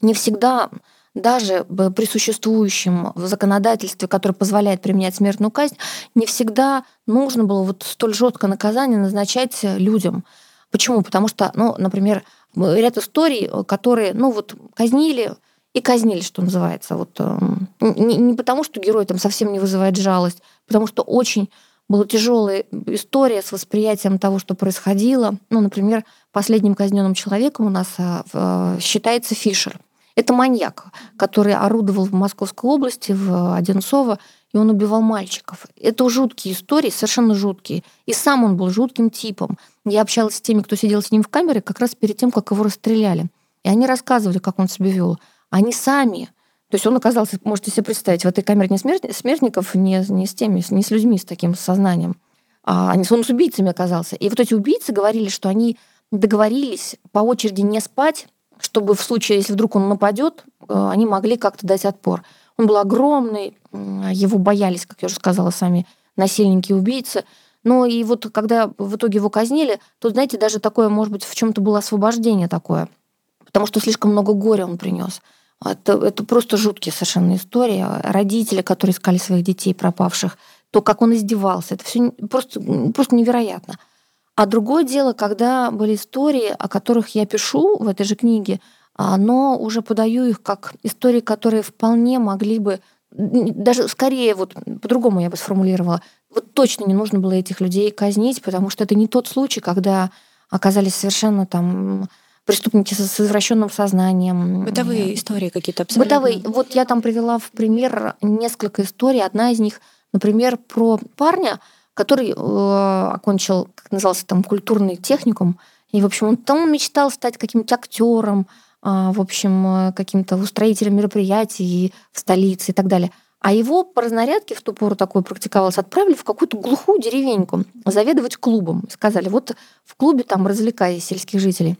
Speaker 3: не всегда даже при существующем законодательстве, которое позволяет применять смертную казнь, не всегда нужно было вот столь жесткое наказание назначать людям. Почему? Потому что, ну, например, ряд историй, которые, ну, вот казнили и казнили, что называется. Вот, эм, не, не потому, что герой там совсем не вызывает жалость, потому что очень была тяжелая история с восприятием того, что происходило. Ну, например, последним казненным человеком у нас э, э, считается Фишер. Это маньяк, который орудовал в Московской области, в Одинцово, и он убивал мальчиков. Это жуткие истории, совершенно жуткие. И сам он был жутким типом. Я общалась с теми, кто сидел с ним в камере, как раз перед тем, как его расстреляли. И они рассказывали, как он себя вел. Они сами то есть он оказался, можете себе представить, в этой камере не смертников, не, не с теми, не с людьми с таким сознанием, а он с убийцами оказался. И вот эти убийцы говорили, что они договорились по очереди не спать, чтобы в случае, если вдруг он нападет, э, они могли как-то дать отпор. Он был огромный, его боялись, как я уже сказала, сами насильники и убийцы. Но и вот когда в итоге его казнили, то, знаете, даже такое, может быть, в чем-то было освобождение такое, потому что слишком много горя он принес. Это, это просто жуткие совершенно истории. Родители, которые искали своих детей пропавших, то, как он издевался, это все просто, просто невероятно. А другое дело, когда были истории, о которых я пишу в этой же книге, но уже подаю их как истории, которые вполне могли бы, даже скорее, вот по-другому я бы сформулировала, вот точно не нужно было этих людей казнить, потому что это не тот случай, когда оказались совершенно там преступники с извращенным сознанием.
Speaker 2: Бытовые истории какие-то абсолютно.
Speaker 3: Бытовые. Вот я там привела в пример несколько историй. Одна из них, например, про парня, который э, окончил, как назывался там, культурный техникум. И, в общем, он там мечтал стать каким-то актером, э, в общем, э, каким-то устроителем мероприятий в столице и так далее. А его по разнарядке в ту пору такое практиковалось, отправили в какую-то глухую деревеньку заведовать клубом. Сказали, вот в клубе там развлекай сельских жителей.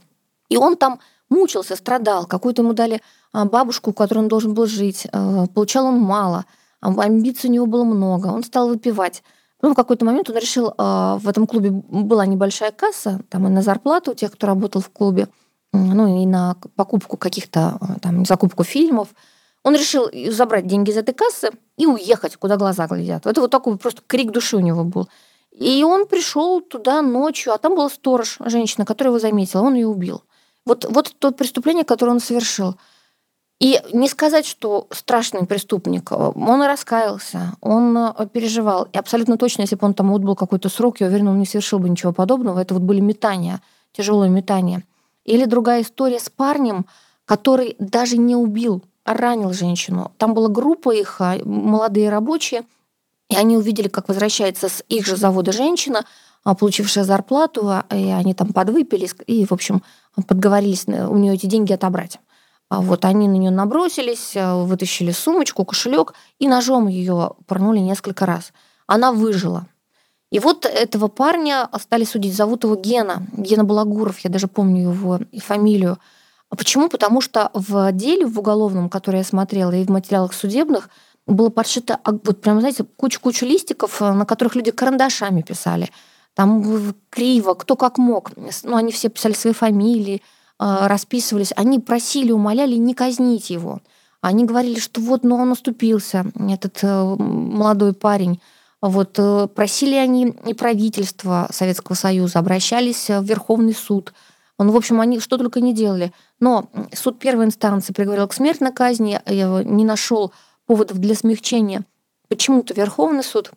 Speaker 3: И он там мучился, страдал. Какую-то ему дали а, бабушку, у которой он должен был жить. Э, получал он мало. Амбиций у него было много. Он стал выпивать. Ну, в какой-то момент он решил, а, в этом клубе была небольшая касса, там и на зарплату тех, кто работал в клубе, ну и на покупку каких-то, а, там, закупку фильмов. Он решил забрать деньги из этой кассы и уехать, куда глаза глядят. Это вот такой просто крик души у него был. И он пришел туда ночью, а там была сторож, женщина, которая его заметила, он ее убил. Вот, вот то преступление, которое он совершил. И не сказать, что страшный преступник. Он раскаялся, он э, переживал. И абсолютно точно, если бы он там отбыл какой-то срок, я уверена, он не совершил бы ничего подобного. Это вот были метания, тяжелые метания. Или другая история с парнем, который даже не убил, а ранил женщину. Там была группа их, а, молодые рабочие, и они увидели, как возвращается с их же завода женщина, а, получившая зарплату, а, и они там подвыпились, и, в общем, подговорились у нее эти деньги отобрать. А вот они на нее набросились, вытащили сумочку, кошелек и ножом ее порнули несколько раз. Она выжила. И вот этого парня стали судить. Зовут его Гена. Гена Балагуров, я даже помню его и фамилию. Почему? Потому что в деле, в уголовном, который я смотрела, и в материалах судебных, было подшито, вот прям, знаете, кучу-кучу листиков, на которых люди карандашами писали – там криво, кто как мог. Ну, они все писали свои фамилии, а, расписывались. Они просили, умоляли не казнить его. Они говорили, что вот, ну, он уступился, этот э, молодой парень. Вот э, просили они и правительство Советского Союза, обращались в Верховный суд. Он, в общем, они что только не делали. Но суд первой инстанции приговорил к смертной казни, не нашел поводов для смягчения. Почему-то Верховный суд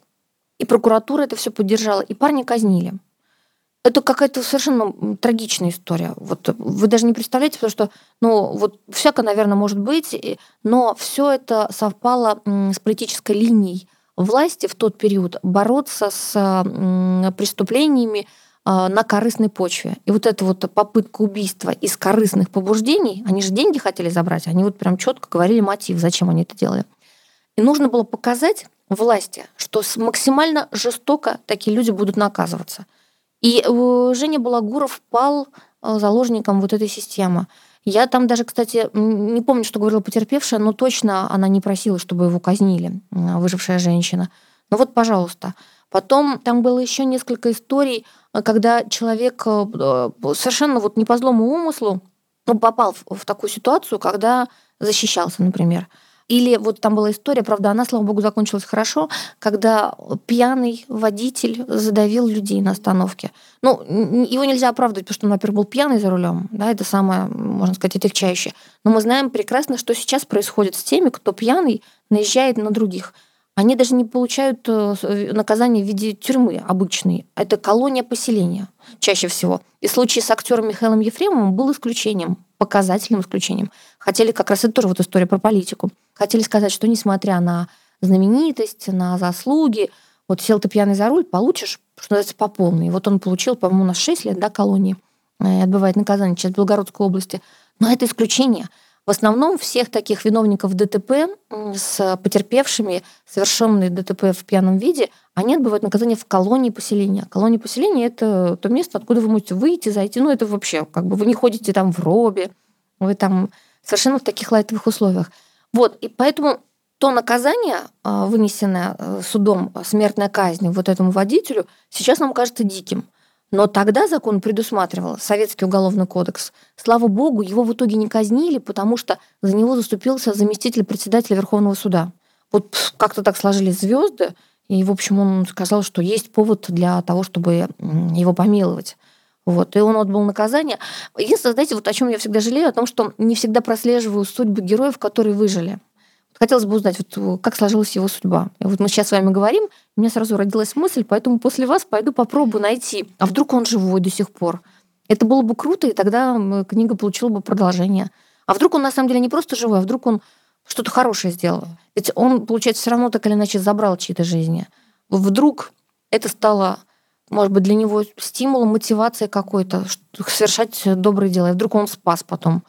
Speaker 3: и прокуратура это все поддержала, и парня казнили. Это какая-то совершенно трагичная история. Вот вы даже не представляете, потому что, ну, вот всяко, наверное, может быть, но все это совпало с политической линией власти в тот период бороться с преступлениями а, на корыстной почве. И вот эта вот попытка убийства из корыстных побуждений, они же деньги хотели забрать, они вот прям четко говорили мотив, зачем они это делали. И нужно было показать, власти, что максимально жестоко такие люди будут наказываться. И э, Женя Балагуров пал э, заложником вот этой системы. Я там даже, кстати, не помню, что говорила потерпевшая, но точно она не просила, чтобы его казнили, выжившая женщина. Ну вот, пожалуйста. Потом там было еще несколько историй, э, когда человек совершенно вот не по злому умыслу ну, попал в, в такую ситуацию, когда защищался, например. Или вот там была история, правда, она, слава богу, закончилась хорошо, когда пьяный водитель задавил людей на остановке. Ну, его нельзя оправдывать, потому что он, во-первых, был пьяный за рулем, да, это самое, можно сказать, отягчающее. Но мы знаем прекрасно, что сейчас происходит с теми, кто пьяный наезжает на других. Они даже не получают э, наказание в виде тюрьмы обычной. Это колония поселения чаще всего. И случай с актером Михаилом Ефремовым был исключением, показательным исключением. Хотели как раз это тоже вот история про политику. Хотели сказать, что несмотря на знаменитость, на заслуги, вот сел ты пьяный за руль, получишь, что называется, по полной. Вот он получил, по-моему, у нас 6 лет, да, колонии, э, отбывает наказание сейчас в Белгородской области. Но это исключение. В основном всех таких виновников ДТП с потерпевшими, совершенные ДТП в пьяном виде, они отбывают наказание в колонии поселения. Колония поселения — это то место, откуда вы можете выйти, зайти. Ну, это вообще, как бы вы не ходите там в робе, вы там совершенно в таких лайтовых условиях. Вот, и поэтому то наказание, а, вынесенное э, судом, смертная казнь вот этому водителю, сейчас нам кажется диким – но тогда закон предусматривал Советский уголовный кодекс. Слава богу, его в итоге не казнили, потому что за него заступился заместитель председателя Верховного суда. Вот как-то так сложились звезды, и, в общем, он сказал, что есть повод для того, чтобы его помиловать. Вот, и он отбыл наказание. Единственное, знаете, вот о чем я всегда жалею, о том, что не всегда прослеживаю судьбы героев, которые выжили. Хотелось бы узнать, вот, э, как сложилась его судьба. И вот мы сейчас с вами говорим, у меня сразу родилась мысль, поэтому после вас пойду попробую найти. А вдруг он живой до сих пор? Это было бы круто, и тогда книга получила бы продолжение. А вдруг он на самом деле не просто живой, а вдруг он что-то хорошее сделал? Ведь он, получается, все равно так или иначе забрал чьи-то жизни. Вдруг это стало, может быть, для него стимулом, мотивацией какой-то совершать добрые дела. И вдруг он спас потом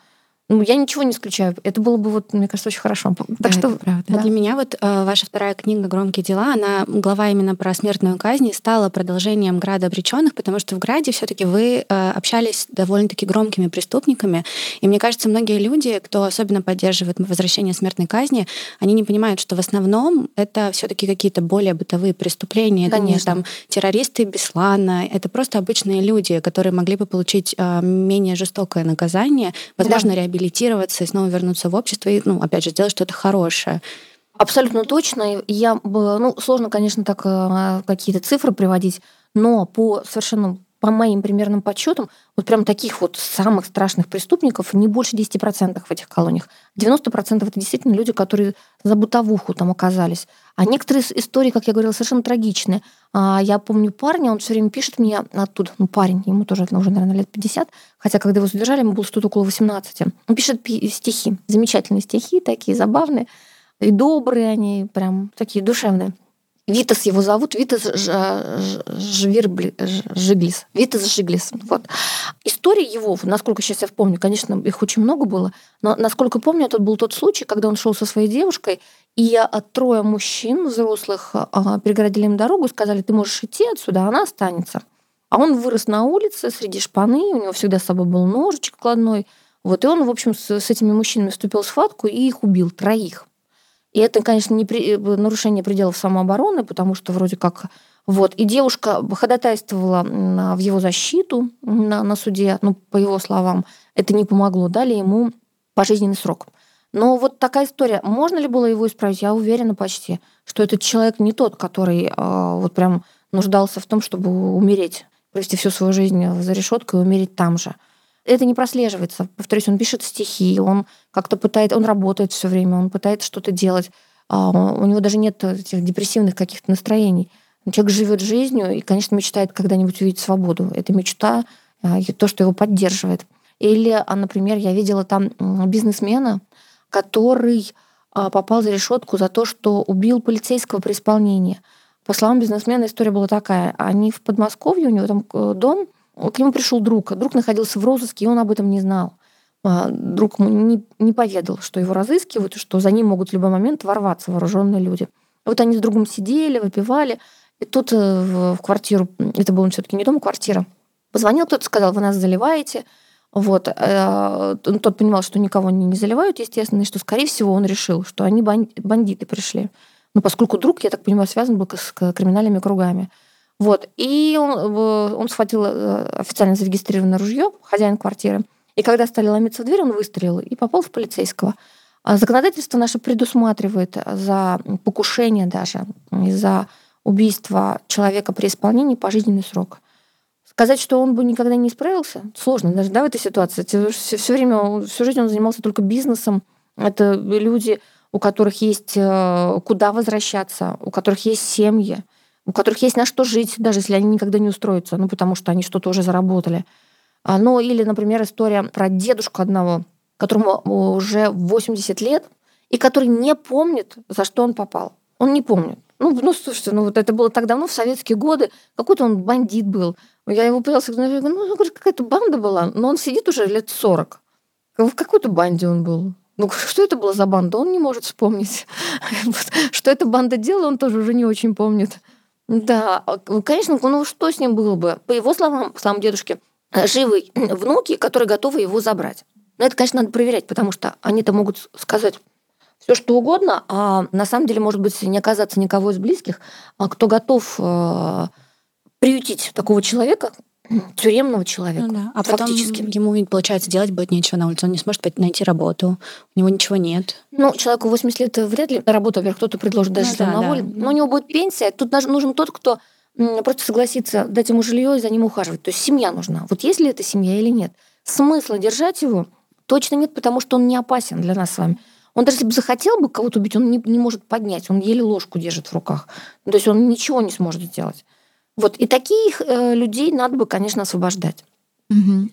Speaker 3: ну, я ничего не исключаю. Это было бы, вот, мне кажется, очень хорошо. Так
Speaker 2: да, что правда. Да. Для меня вот э, ваша вторая книга «Громкие дела», она глава именно про смертную казнь стала продолжением «Града обреченных», потому что в «Граде» все таки вы э, общались довольно-таки громкими преступниками. И мне кажется, многие люди, кто особенно поддерживает возвращение смертной казни, они не понимают, что в основном это все таки какие-то более бытовые преступления. Конечно. Это не там террористы Беслана, это просто обычные люди, которые могли бы получить э, менее жестокое наказание, возможно, да. реабилитацию реабилитироваться и снова вернуться в общество и, ну, опять же, сделать что-то хорошее.
Speaker 3: Абсолютно точно. Я, ну, сложно, конечно, так э, какие-то цифры приводить, но по совершенно по моим примерным подсчетам, вот прям таких вот самых страшных преступников не больше 10% в этих колониях. 90% это действительно люди, которые за бытовуху там оказались. А некоторые истории, как я говорила, совершенно трагичные. А, я помню парня, он все время пишет мне оттуда, ну парень, ему тоже уже, наверное, лет 50, хотя когда его задержали, ему было что-то около 18. Он пишет стихи, замечательные стихи, такие забавные, и добрые они, прям такие душевные. Витас его зовут, Витас Жиглис. Витас Жиглис. Вот. История его, насколько сейчас я помню, конечно, их очень много было, но насколько помню, это был тот случай, когда он шел со своей девушкой, и трое мужчин взрослых а, перегородили им дорогу и сказали, ты можешь идти отсюда, она останется. А он вырос на улице среди шпаны, у него всегда с собой был ножичек кладной. Вот, и он, в общем, с, с этими мужчинами вступил в схватку и их убил, троих. И это, конечно, не при... Э, нарушение пределов самообороны, потому что вроде как... Вот. И девушка ходатайствовала в его защиту на, на суде, ну, по его словам, это не помогло, дали ему пожизненный срок. Но вот такая история. Можно ли было его исправить? Я уверена почти, что этот человек не тот, который э, вот прям нуждался в том, чтобы умереть, провести всю свою жизнь за решеткой и умереть там же это не прослеживается. Повторюсь, он пишет стихи, он как-то пытается, он работает все время, он пытается что-то делать. А, у него даже нет этих депрессивных каких-то настроений. Человек живет жизнью и, конечно, мечтает когда-нибудь увидеть свободу. Это мечта, а, то, что его поддерживает. Или, а, например, я видела там бизнесмена, который попал за решетку за то, что убил полицейского при исполнении. По словам бизнесмена, история была такая. Они в Подмосковье, у него там э, дом, к нему пришел друг. Друг находился в розыске, и он об этом не знал. А, друг ему не, не поведал, что его разыскивают, что за ним могут в любой момент ворваться вооруженные люди. Вот они с другом сидели, выпивали, и тут э, в квартиру, это был все-таки не дом, а квартира, позвонил кто-то, сказал, вы нас заливаете. Вот. Э, тот понимал, что никого не заливают, естественно, и что, скорее всего, он решил, что они бандиты пришли. Ну, поскольку друг, я так понимаю, связан был с криминальными кругами. Вот. И он, он схватил э, официально зарегистрированное ружье, хозяин квартиры, И когда стали ломиться в дверь, он выстрелил и попал в полицейского. А законодательство наше предусматривает за покушение даже, за убийство человека при исполнении пожизненный срок. Сказать, что он бы никогда не исправился, сложно даже да, в этой ситуации. Все, все время, всю жизнь он занимался только бизнесом. Это люди, у которых есть э, куда возвращаться, у которых есть семьи, у которых есть на что жить, даже если они никогда не устроятся, ну, потому что они что-то уже заработали. А, ну, или, например, история про дедушку одного, которому уже 80 лет, и который не помнит, за что он попал. Он не помнит. Ну, ну, слушайте, ну вот это было так давно, в советские годы. Какой-то он бандит был. Я его пытался, ну, какая-то банда была, но он сидит уже лет 40. В какой-то банде он был. Ну, что это была за банда, он не может вспомнить. Что эта банда делала, он тоже уже не очень помнит. Да, а, конечно, ну что с ним было бы? По его словам, словам дедушки, э, живы внуки, которые готовы его забрать. Но это, конечно, надо проверять, потому что они-то могут сказать все что угодно, а на самом деле, может быть, не оказаться никого из близких, а кто готов э, приютить такого человека, тюремного человека. Ну, да.
Speaker 2: А фактически. потом ему, получается, делать будет нечего на улице. Он не сможет найти работу, у него ничего нет.
Speaker 3: Ну, человеку 80 лет вряд ли работу, во кто-то предложит даже, ну, да, на воле. Да. Но у него будет пенсия. Тут даже нужен тот, кто просто согласится дать ему жилье и за ним ухаживать. То есть семья нужна. Вот есть ли это семья или нет? Смысла держать его точно нет, потому что он не опасен для нас с вами. Он даже если бы захотел бы кого-то убить, он не, не может поднять. Он еле ложку держит в руках. То есть он ничего не сможет сделать. Вот. И таких э, людей надо бы, конечно, освобождать.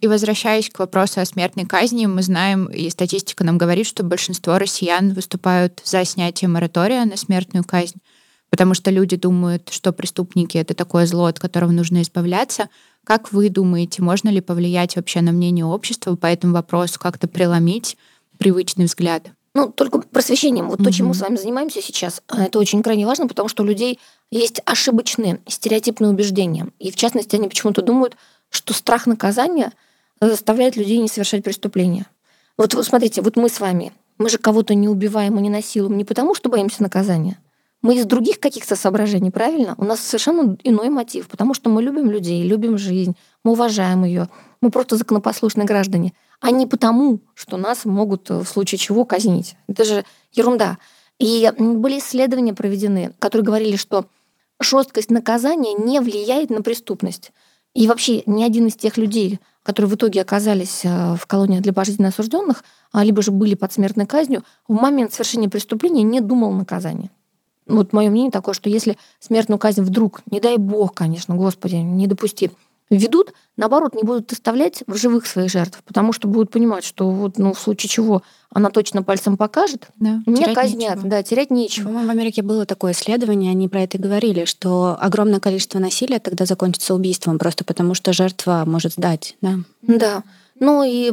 Speaker 1: И возвращаясь к вопросу о смертной казни, мы знаем, и статистика нам говорит, что большинство россиян выступают за снятие моратория на смертную казнь, потому что люди думают, что преступники — это такое зло, от которого нужно избавляться. Как вы думаете, можно ли повлиять вообще на мнение общества по этому вопросу, как-то преломить привычный взгляд?
Speaker 3: Ну, только просвещением. Вот mm-hmm. то, чем мы с вами занимаемся сейчас, а, это очень крайне важно, потому что у людей есть ошибочные стереотипные убеждения. И в частности, они почему-то думают, что страх наказания заставляет людей не совершать преступления. Вот, вот смотрите, вот мы с вами, мы же кого-то не убиваем и не насилуем не потому, что боимся наказания. Мы из других каких-то соображений, правильно? У нас совершенно иной мотив, потому что мы любим людей, любим жизнь, мы уважаем ее, мы просто законопослушные граждане а не потому, что нас могут э, в случае чего казнить. Это же ерунда. И были исследования проведены, которые говорили, что жесткость наказания не влияет на преступность. И вообще ни один из тех людей, которые в итоге оказались э, в колониях для пожизненно осужденных, а, либо же были под смертной казнью, в момент совершения преступления не думал о наказании. Вот мое мнение такое, что если смертную казнь вдруг, не дай бог, конечно, Господи, не допусти, ведут, наоборот, не будут оставлять в живых своих жертв, потому что будут понимать, что вот, ну, в случае чего она точно пальцем покажет, да, не казнят, нечего. да, терять нечего.
Speaker 2: По-моему, в Америке было такое исследование, они про это говорили, что огромное количество насилия тогда закончится убийством, просто потому что жертва может сдать, да.
Speaker 3: Да. Ну и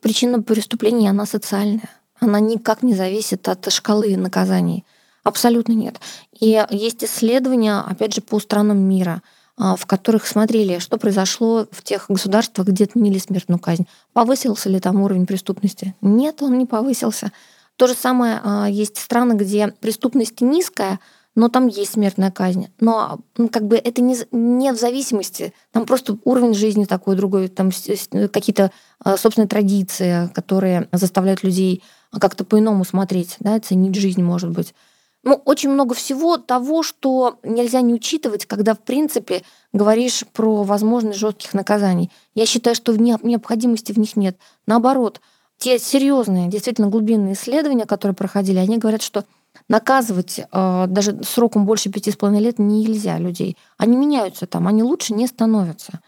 Speaker 3: причина преступления, она социальная. Она никак не зависит от шкалы наказаний. Абсолютно нет. И есть исследования, опять же, по странам мира – в которых смотрели, что произошло в тех государствах, где отменили смертную казнь. Повысился ли там уровень преступности? Нет, он не повысился. То же самое а, есть страны, где преступность низкая, но там есть смертная казнь. Но ну, как бы это не, не в зависимости, там просто уровень жизни такой другой, там какие-то а, собственные традиции, которые заставляют людей как-то по-иному смотреть, да, ценить жизнь, может быть ну, очень много всего того, что нельзя не учитывать, когда, в принципе, говоришь про возможность жестких наказаний. Я считаю, что необходимости в них нет. Наоборот, те серьезные, действительно глубинные исследования, которые проходили, они говорят, что наказывать э, даже сроком больше пяти с половиной лет нельзя людей. Они меняются там, они лучше не становятся.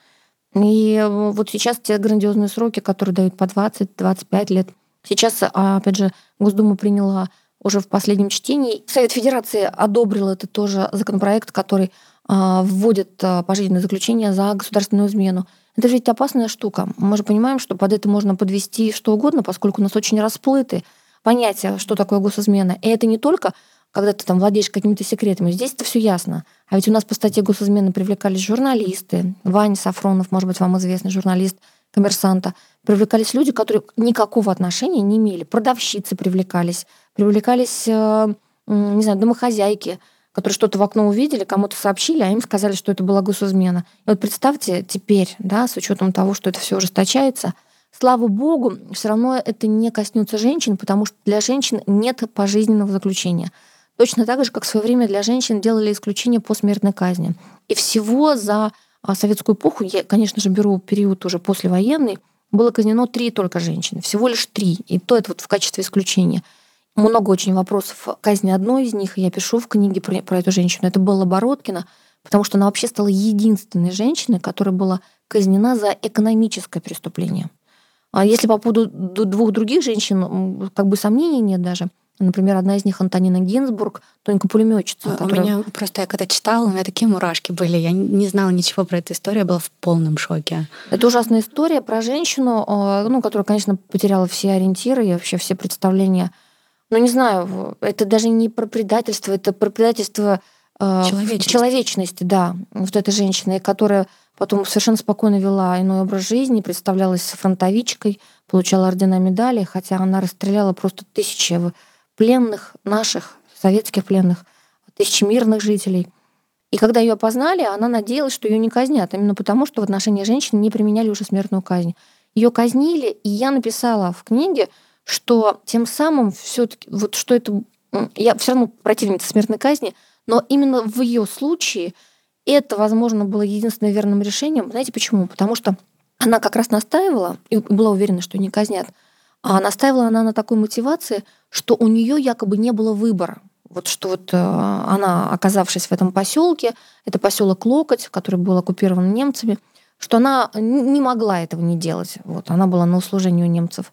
Speaker 3: И э, вот сейчас те грандиозные сроки, которые дают по 20-25 лет. Сейчас, а, опять же, Госдума приняла уже в последнем чтении. Совет Федерации одобрил это тоже законопроект, который а, вводит а, пожизненное заключение за государственную измену. Это же ведь опасная штука. Мы же понимаем, что под это можно подвести что угодно, поскольку у нас очень расплыты понятия, что такое госизмена. И это не только когда ты там владеешь какими-то секретами. Здесь это все ясно. А ведь у нас по статье госизмены привлекались журналисты. Ваня Сафронов, может быть, вам известный журналист коммерсанта. Привлекались люди, которые никакого отношения не имели. Продавщицы привлекались, привлекались, э, не знаю, домохозяйки, которые что-то в окно увидели, кому-то сообщили, а им сказали, что это была госизмена. И вот представьте теперь, да, с учетом того, что это все ужесточается, слава богу, все равно это не коснется женщин, потому что для женщин нет пожизненного заключения. Точно так же, как в свое время для женщин делали исключение по смертной казни. И всего за а, советскую эпоху, я, конечно же, беру период уже послевоенный, было казнено три только женщины, всего лишь три. И то это вот в качестве исключения. Много очень вопросов казни одной из них, я пишу в книге про, про эту женщину. Это была Бородкина, потому что она вообще стала единственной женщиной, которая была казнена за экономическое преступление. А если по поводу двух других женщин, как бы сомнений нет даже – Например, одна из них Антонина Гинзбург, тоненько пулеметчица.
Speaker 2: А, которая... У меня просто я когда читала, у меня такие мурашки были. Я не знала ничего про эту историю, я была в полном шоке.
Speaker 3: Это ужасная история про женщину, а, ну, которая, конечно, потеряла все ориентиры и вообще все представления. Ну, не знаю, это даже не про предательство, это про предательство
Speaker 2: а, человечности.
Speaker 3: человечности, да, вот этой женщины, которая потом совершенно спокойно вела иной образ жизни, представлялась фронтовичкой, получала ордена медали, хотя она расстреляла просто тысячи пленных наших, советских пленных, тысячи мирных жителей. И когда ее опознали, она надеялась, что ее не казнят, именно потому, что в отношении женщин не применяли уже смертную казнь. Ее казнили, и я написала в книге, что тем самым все-таки вот что это я все равно противница смертной казни, но именно в ее случае это, возможно, было единственным верным решением. Знаете почему? Потому что она как раз настаивала и была уверена, что не казнят. А настаивала она на такой мотивации, что у нее якобы не было выбора. Вот что вот э, она, оказавшись в этом поселке, это поселок Локоть, который был оккупирован немцами, что она не могла этого не делать. Вот, она была на услужении у немцев.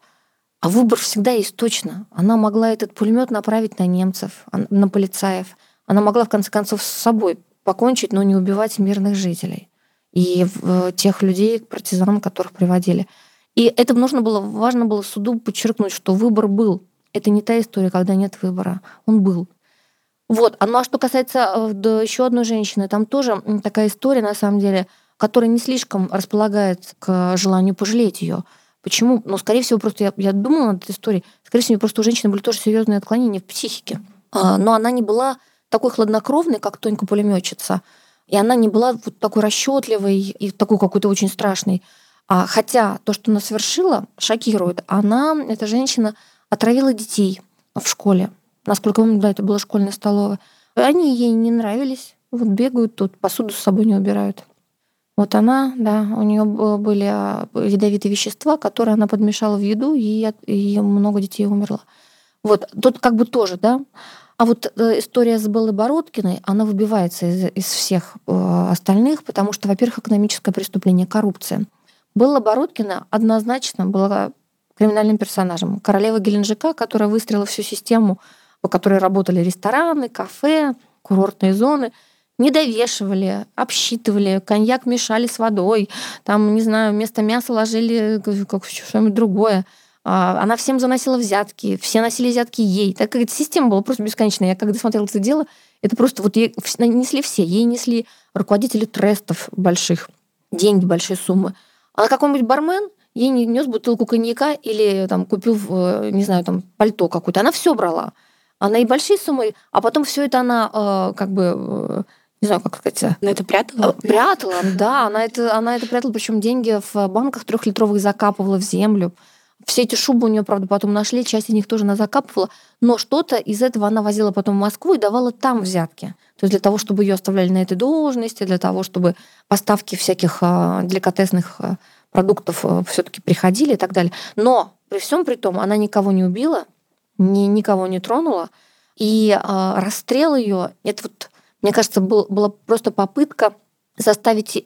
Speaker 3: А выбор всегда есть точно. Она могла этот пулемет направить на немцев, на полицаев. Она могла, в конце концов, с собой покончить, но не убивать мирных жителей и э, тех людей, партизан, которых приводили. И это нужно было, важно было суду подчеркнуть, что выбор был. Это не та история, когда нет выбора. Он был. Вот. А ну а что касается э, да, еще одной женщины, там тоже такая история, на самом деле, которая не слишком располагает к желанию пожалеть ее. Почему? Ну, скорее всего, просто я, я думала над этой историей. Скорее всего, просто у женщины были тоже серьезные отклонения в психике. А, но она не была такой хладнокровной, как Тонька пулеметчица. И она не была вот такой расчетливой и такой какой-то очень страшной. А, хотя то, что она совершила, шокирует. Она, эта женщина, отравила детей в школе. Насколько я помню, да, это была школьная столовая. Они ей не нравились. Вот бегают тут, посуду с собой не убирают. Вот она, да, у нее были а, ядовитые вещества, которые она подмешала в еду, и, и много детей умерло. Вот тут как бы тоже, да. А вот э, история с Беллой Бородкиной, она выбивается из, из всех э, остальных, потому что, во-первых, экономическое преступление, коррупция. Белла Бородкина однозначно была криминальным персонажем. Королева Геленджика, которая выстроила всю систему, по которой работали рестораны, кафе, курортные зоны, не довешивали, обсчитывали, коньяк мешали с водой, там, не знаю, вместо мяса ложили как что-нибудь другое. А, она всем заносила взятки, все носили взятки ей. Так как эта система была просто бесконечная. Я когда смотрела это дело, это просто вот ей несли все. Ей несли руководители трестов больших, деньги, большие суммы. А какой-нибудь бармен ей не нес бутылку коньяка или там купил, э, не знаю, там пальто какое-то. Она все брала. Она и большие суммы, а потом все это она э, как бы э, не знаю, как сказать.
Speaker 2: Но это прятала?
Speaker 3: Прятала, да. Она это, она это прятала, причем деньги в банках трехлитровых закапывала в землю. Все эти шубы у нее, правда, потом нашли, часть из них тоже она закапывала, но что-то из этого она возила потом в Москву и давала там взятки. То есть для того, чтобы ее оставляли на этой должности, для того, чтобы поставки всяких а, деликатесных а, продуктов а, все-таки приходили и так далее. Но при всем при том она никого не убила, ни, никого не тронула. И э, расстрел ее, это вот, мне кажется, был, была просто попытка заставить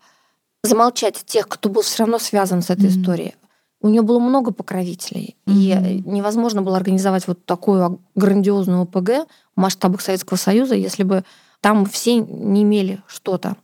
Speaker 3: замолчать тех, кто был все равно связан с этой mm-hmm. историей. У нее было много покровителей, mm-hmm. и невозможно было организовать вот такую грандиозную ОПГ в масштабах Советского Союза, если бы там все не имели что-то.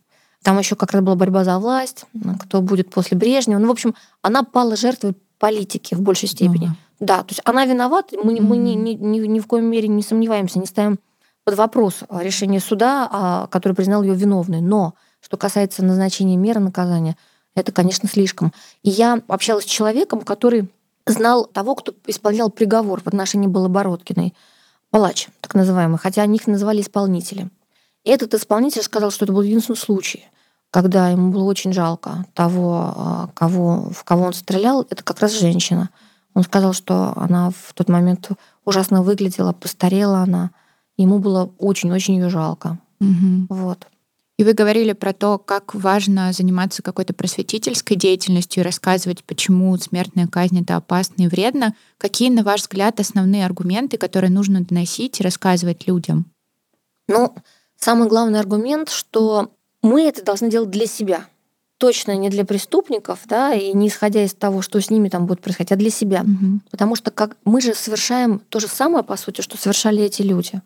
Speaker 3: Там еще как раз была борьба за власть, кто будет после Брежнева. Ну, в общем, она пала жертвой политики в большей степени. Mm-hmm. Да, то есть она виновата, мы, mm-hmm. мы ни, ни, ни, ни в коем мере не сомневаемся, не ставим под вопрос решение суда, а, который признал ее виновной. Но что касается назначения меры наказания, это, конечно, слишком. И я общалась с человеком, который знал того, кто исполнял приговор в отношении Балобородкиной. Палач, так называемый, хотя них называли исполнители. И этот исполнитель сказал, что это был единственный случай. когда ему было очень жалко того, а, кого, в кого он стрелял, это как раз женщина. Он сказал, что она в тот момент ужасно выглядела, постарела она. Ему было очень-очень ее жалко.
Speaker 1: Мгм.
Speaker 3: Вот.
Speaker 1: И вы говорили про то, как важно заниматься какой-то просветительской деятельностью и рассказывать, почему смертная казнь это опасно и вредно. Какие, на ваш взгляд, основные аргументы, которые нужно доносить и рассказывать людям?
Speaker 3: Ну, самый главный аргумент, что мы это должны делать для себя. Точно не для преступников, да, и не исходя из того, что с ними там будет происходить, а для себя.
Speaker 1: Мгм.
Speaker 3: Потому что как мы же совершаем то же самое, по сути, что совершали эти люди.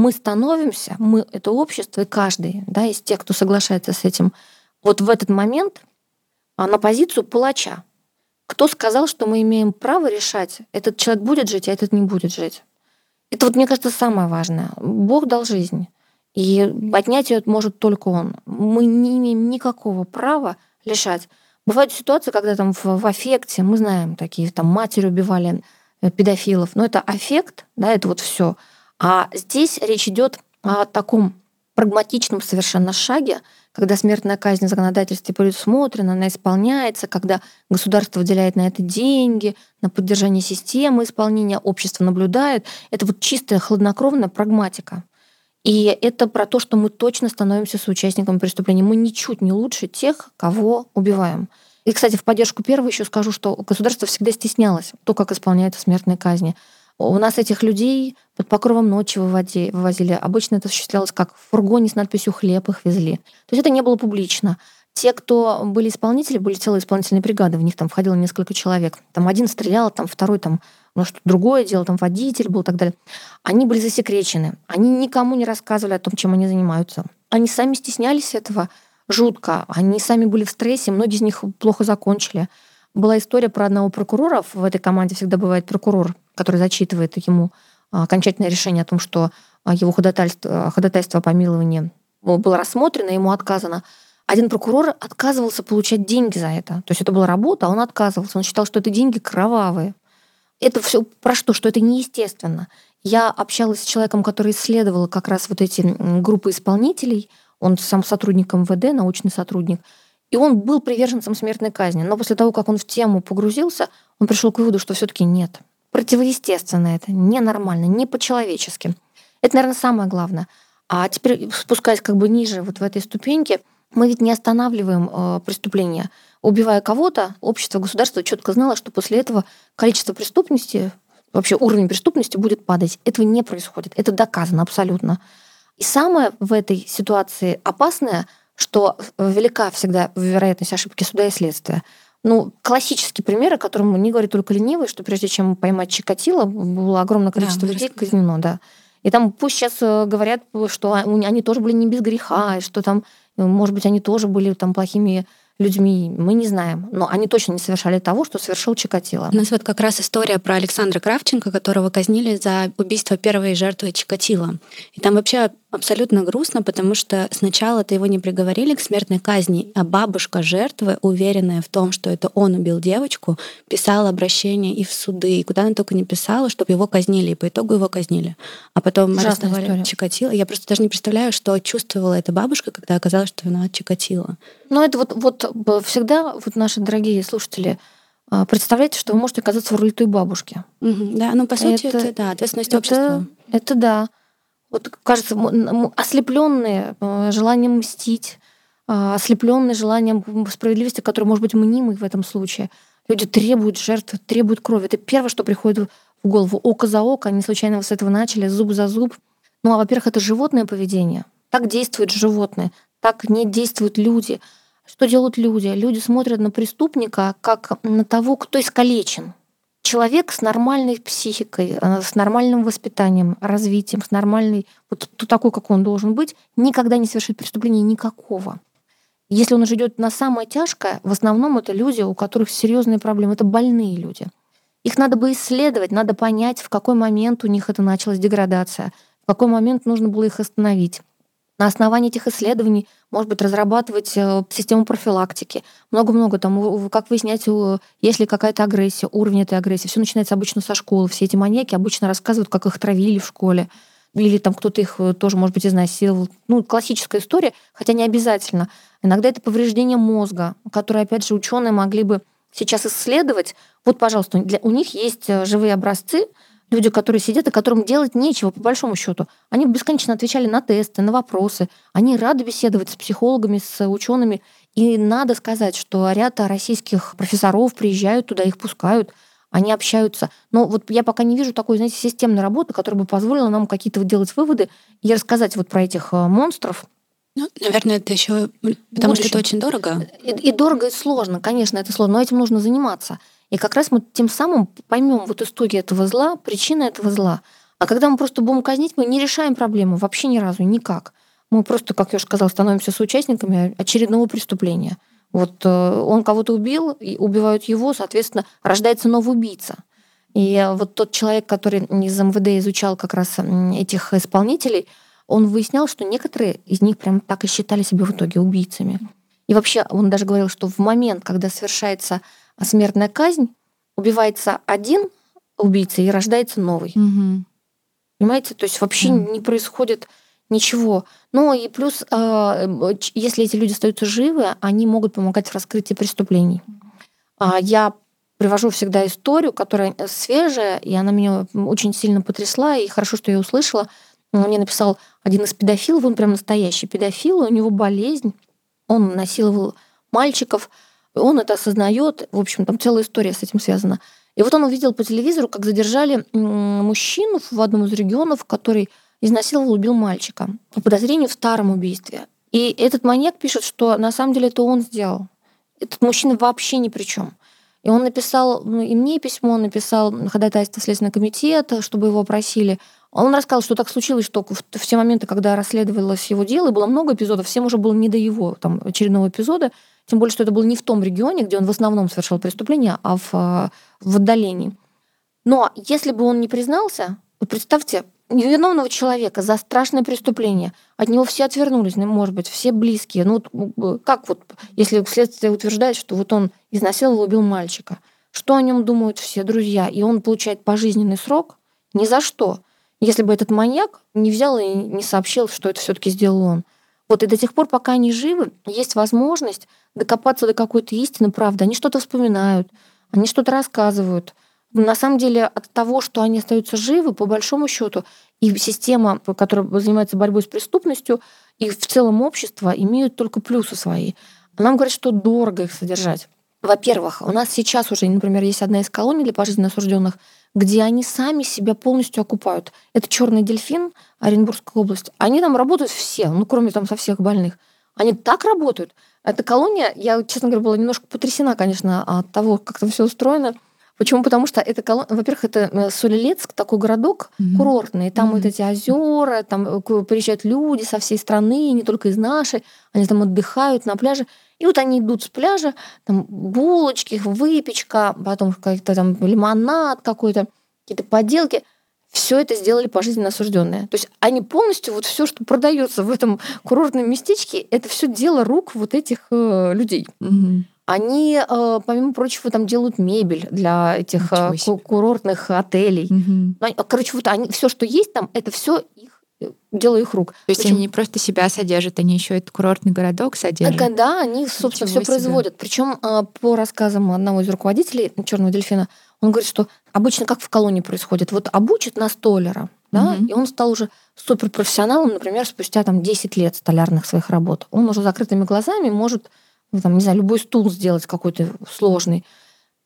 Speaker 3: Мы становимся, мы это общество, и каждый да, из тех, кто соглашается с этим, вот в этот момент а, на позицию палача. Кто сказал, что мы имеем право решать, этот человек будет жить, а этот не будет жить? Это вот, мне кажется, самое важное. Бог дал жизнь. И отнять ее может только он. Мы не имеем никакого права лишать. Бывают ситуации, когда там в, в аффекте, мы знаем такие, там матери убивали э, педофилов, но это аффект, да, это вот все. А здесь речь идет о таком прагматичном совершенно шаге, когда смертная казнь в законодательстве предусмотрена, она исполняется, когда государство выделяет на это деньги, на поддержание системы исполнения, общество наблюдает. Это вот чистая хладнокровная прагматика. И это про то, что мы точно становимся соучастниками преступления. Мы ничуть не лучше тех, кого убиваем. И, кстати, в поддержку первого еще скажу, что государство всегда стеснялось то, как исполняются смертные казни. У нас этих людей под покровом ночи выводи, вывозили. Обычно это осуществлялось как в фургоне с надписью «хлеб» их везли. То есть это не было публично. Те, кто были исполнители, были целые исполнительные бригады, в них там входило несколько человек. Там один стрелял, там второй там ну, что другое дело, там водитель был и так далее. Они были засекречены. Они никому не рассказывали о том, чем они занимаются. Они сами стеснялись этого жутко. Они сами были в стрессе, многие из них плохо закончили. Была история про одного прокурора. В этой команде всегда бывает прокурор, который зачитывает ему а, окончательное решение о том, что а, его ходатайство, ходатайство о помиловании было рассмотрено, ему отказано. Один прокурор отказывался получать деньги за это. То есть это была работа, а он отказывался. Он считал, что это деньги кровавые. Это все про что? Что это неестественно. Я общалась с человеком, который исследовал как раз вот эти группы исполнителей. Он сам сотрудник МВД, научный сотрудник. И он был приверженцем смертной казни. Но после того, как он в тему погрузился, он пришел к выводу, что все-таки нет. Противоестественно это, ненормально, не по-человечески. Это, наверное, самое главное. А теперь, спускаясь как бы ниже вот в этой ступеньке, мы ведь не останавливаем э, преступления. Убивая кого-то, общество, государство четко знало, что после этого количество преступности, вообще уровень преступности будет падать. Этого не происходит. Это доказано абсолютно. И самое в этой ситуации опасное, что велика всегда вероятность ошибки суда и следствия. Ну, классический пример, о котором не говорит только ленивый, что прежде чем поймать Чикатило, было огромное количество
Speaker 2: Да,
Speaker 3: людей казнено, да. И там пусть сейчас э, говорят, что они тоже были не без греха, и что там, э, может быть, они тоже были там плохими людьми, мы не знаем. Но они точно не совершали того, что совершил Чикатило.
Speaker 2: У нас вот как раз история про Александра Кравченко, которого казнили за убийство первой жертвы Чикатило. И там вообще абсолютно грустно, потому что сначала-то его не приговорили к смертной казни, а бабушка жертвы, уверенная в том, что это он убил девочку, писала обращение и в суды, и куда она только не писала, чтобы его казнили, и по итогу его казнили. А потом
Speaker 3: Ужасная
Speaker 2: арестовали
Speaker 3: история.
Speaker 2: Чикатило. Я просто даже не представляю, что чувствовала эта бабушка, когда оказалось, что виноват Чикатило.
Speaker 3: Но это вот, вот всегда, вот наши дорогие слушатели, а, представляете, что вы можете оказаться в роли той бабушки.
Speaker 2: Да, ну по сути
Speaker 3: Это-
Speaker 2: это, да, ответственность
Speaker 3: Это,
Speaker 2: общества.
Speaker 3: это да. Вот кажется, ослепленные желанием мстить, ослепленные желанием справедливости, который может быть мнимый в этом случае. Люди требуют жертв, требуют крови. Это первое, что приходит в голову. Око за око. Они случайно с этого начали, зуб за зуб. Ну, а во-первых, это животное поведение. Так действуют животные, так не действуют люди. Что делают люди? Люди смотрят на преступника как на того, кто искалечен. Человек с нормальной психикой, э, с нормальным воспитанием, развитием, с нормальной, вот такой, как он должен быть, никогда не совершит преступления никакого. Если он уже идет на самое тяжкое, в основном это люди, у которых серьезные проблемы, это больные люди. Их надо бы исследовать, надо понять, в какой момент у них это началась деградация, в какой момент нужно было их остановить. На основании этих исследований, может быть, разрабатывать э, систему профилактики. Много-много там, как выяснять, есть ли какая-то агрессия, уровень этой агрессии. Все начинается обычно со школы. Все эти маньяки обычно рассказывают, как их травили в школе. или там кто-то их э, тоже, может быть, изнасиловал. Ну, классическая история, хотя не обязательно. Иногда это повреждение мозга, которое, опять же, ученые могли бы сейчас исследовать. Вот, пожалуйста, для, у них есть э, живые образцы, люди, которые сидят и которым делать нечего, по большому счету. Они бесконечно отвечали на тесты, на вопросы. Они рады беседовать с психологами, с учеными. И надо сказать, что ряд российских профессоров приезжают туда, их пускают они общаются. Но вот я пока не вижу такой, знаете, системной работы, которая бы позволила нам какие-то делать выводы и рассказать вот про этих э, монстров.
Speaker 2: Ну, наверное, это еще потому что это очень дорого.
Speaker 3: И, и дорого, и сложно, конечно, это сложно, но этим нужно заниматься. И как раз мы тем самым поймем вот истоки этого зла, причины этого зла. А когда мы просто будем казнить, мы не решаем проблему вообще ни разу, никак. Мы просто, как я уже сказала, становимся соучастниками очередного преступления. Вот э, он кого-то убил, и убивают его, соответственно, рождается новый убийца. И вот тот человек, который из МВД изучал как раз этих исполнителей, он выяснял, что некоторые из них прям так и считали себя в итоге убийцами. И вообще он даже говорил, что в момент, когда совершается смертная казнь, убивается один убийца и рождается новый. Угу. Понимаете? То есть вообще угу. не происходит ничего. Ну и плюс, а, если эти люди остаются живы, они могут помогать в раскрытии преступлений. А, я привожу всегда историю, которая свежая, и она меня очень сильно потрясла, и хорошо, что я услышала. Мне написал один из педофилов, он прям настоящий педофил, у него болезнь, он насиловал мальчиков, он это осознает, в общем, там целая история с этим связана. И вот он увидел по телевизору, как задержали мужчину в одном из регионов, который изнасиловал, убил мальчика по подозрению в старом убийстве. И этот маньяк пишет, что на самом деле это он сделал. Этот мужчина вообще ни при чем. И он написал ну, и мне письмо, он написал ходатайство Следственного комитета, чтобы его опросили. Он рассказал, что так случилось, что в, те моменты, когда расследовалось его дело, и было много эпизодов, всем уже было не до его там, очередного эпизода, тем более, что это было не в том регионе, где он в основном совершал преступления, а в, в отдалении. Но если бы он не признался, вот представьте, невиновного человека за страшное преступление. От него все отвернулись, ну, может быть, все близкие. Ну, вот, как вот, если следствие утверждает, что вот он изнасиловал, убил мальчика, что о нем думают все друзья, и он получает пожизненный срок? Ни за что. Если бы этот маньяк не взял и не сообщил, что это все-таки сделал он. Вот и до тех пор, пока они живы, есть возможность докопаться до какой-то истины, правды. Они что-то вспоминают, они что-то рассказывают – на самом деле от того, что они остаются живы, по большому счету, и система, которая занимается борьбой с преступностью, и в целом общество имеют только плюсы свои. Нам говорят, что дорого их содержать. Во-первых, у нас сейчас уже, например, есть одна из колоний для пожизненно осужденных, где они сами себя полностью окупают. Это черный дельфин, Оренбургская область. Они там работают все, ну, кроме там со всех больных. Они так работают. Эта колония, я, честно говоря, была немножко потрясена, конечно, от того, как там все устроено. Почему? Потому что это, во-первых, это э, Солилецк, такой городок mm-hmm. курортный. Там mm-hmm. вот эти озера, там э, приезжают люди со всей страны, не только из нашей. Они там отдыхают на пляже. И вот они идут с пляжа, там булочки, выпечка, потом какой-то там лимонад какой-то, какие-то поделки. Все это сделали пожизненно осужденные. То есть они полностью, вот все, что продается в этом курортном местечке, это все дело рук вот этих э, людей. Mm-hmm. Они, э, помимо прочего, там делают мебель для этих э, курортных отелей. Угу. Короче, вот они все, что есть там, это все их э, дело их рук. То
Speaker 1: есть Причем... они не просто себя содержат, они еще этот курортный городок содержат.
Speaker 3: Да, они, собственно, все производят. Причем по рассказам одного из руководителей Черного дельфина, он говорит, что обычно как в колонии происходит. Вот обучат на столера, да, угу. и он стал уже суперпрофессионалом, например, спустя там 10 лет столярных своих работ. Он уже закрытыми глазами может ну, там, не знаю, любой стул сделать какой-то сложный.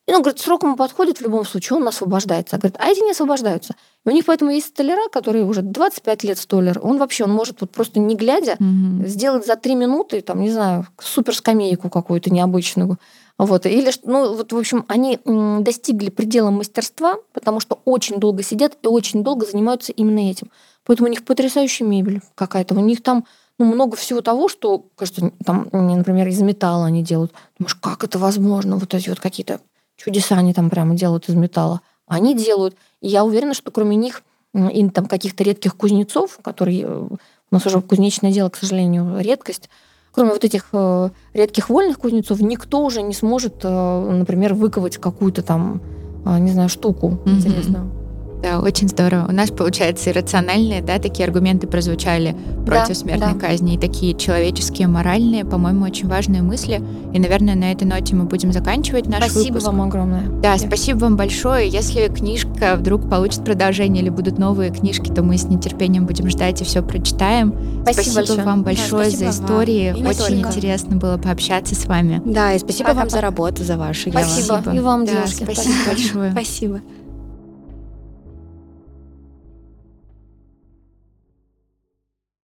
Speaker 3: И он говорит, срок ему подходит в любом случае, он освобождается. А говорит, а эти не освобождаются. И у них поэтому есть столяра, который уже 25 лет столер. Он вообще, он может вот просто не глядя mm-hmm. сделать за три минуты, там, не знаю, супер скамейку какую-то необычную. Вот. Или, ну, вот, в общем, они достигли предела мастерства, потому что очень долго сидят и очень долго занимаются именно этим. Поэтому у них потрясающая мебель какая-то. У них там ну, много всего того, что, кажется, там, например, из металла они делают. Думаешь, как это возможно? Вот эти вот какие-то чудеса они там прямо делают из металла. Они делают. И я уверена, что кроме них и там каких-то редких кузнецов, которые э, у нас уже кузнечное дело, к сожалению, редкость, кроме вот этих э, редких вольных кузнецов, никто уже не сможет, э, например, выковать какую-то там, не знаю, штуку mm-hmm. интересную.
Speaker 1: Да, очень здорово. У нас, получается, иррациональные, да, такие аргументы прозвучали против
Speaker 3: Да,
Speaker 1: смертной
Speaker 3: да.
Speaker 1: казни, и такие человеческие, моральные, по-моему, очень важные мысли. И, наверное, на этой ноте мы будем заканчивать наш
Speaker 3: Спасибо
Speaker 1: выпуск.
Speaker 3: вам огромное.
Speaker 1: Да, спасибо вам большое. Если книжка вдруг получит продолжение или будут новые книжки, то мы с нетерпением будем ждать и все прочитаем.
Speaker 3: Спасибо большое.
Speaker 1: вам
Speaker 2: Да,
Speaker 1: большое
Speaker 2: спасибо
Speaker 1: за
Speaker 2: вам.
Speaker 1: истории.
Speaker 2: Не
Speaker 1: Очень
Speaker 2: только.
Speaker 1: интересно было пообщаться с вами.
Speaker 4: Да, и спасибо вам
Speaker 3: Пока-пока.
Speaker 4: за работу, за вашу. Вам-
Speaker 3: Спасибо. И вам,
Speaker 1: Да,
Speaker 3: девушки.
Speaker 1: спасибо большое.
Speaker 2: Спасибо.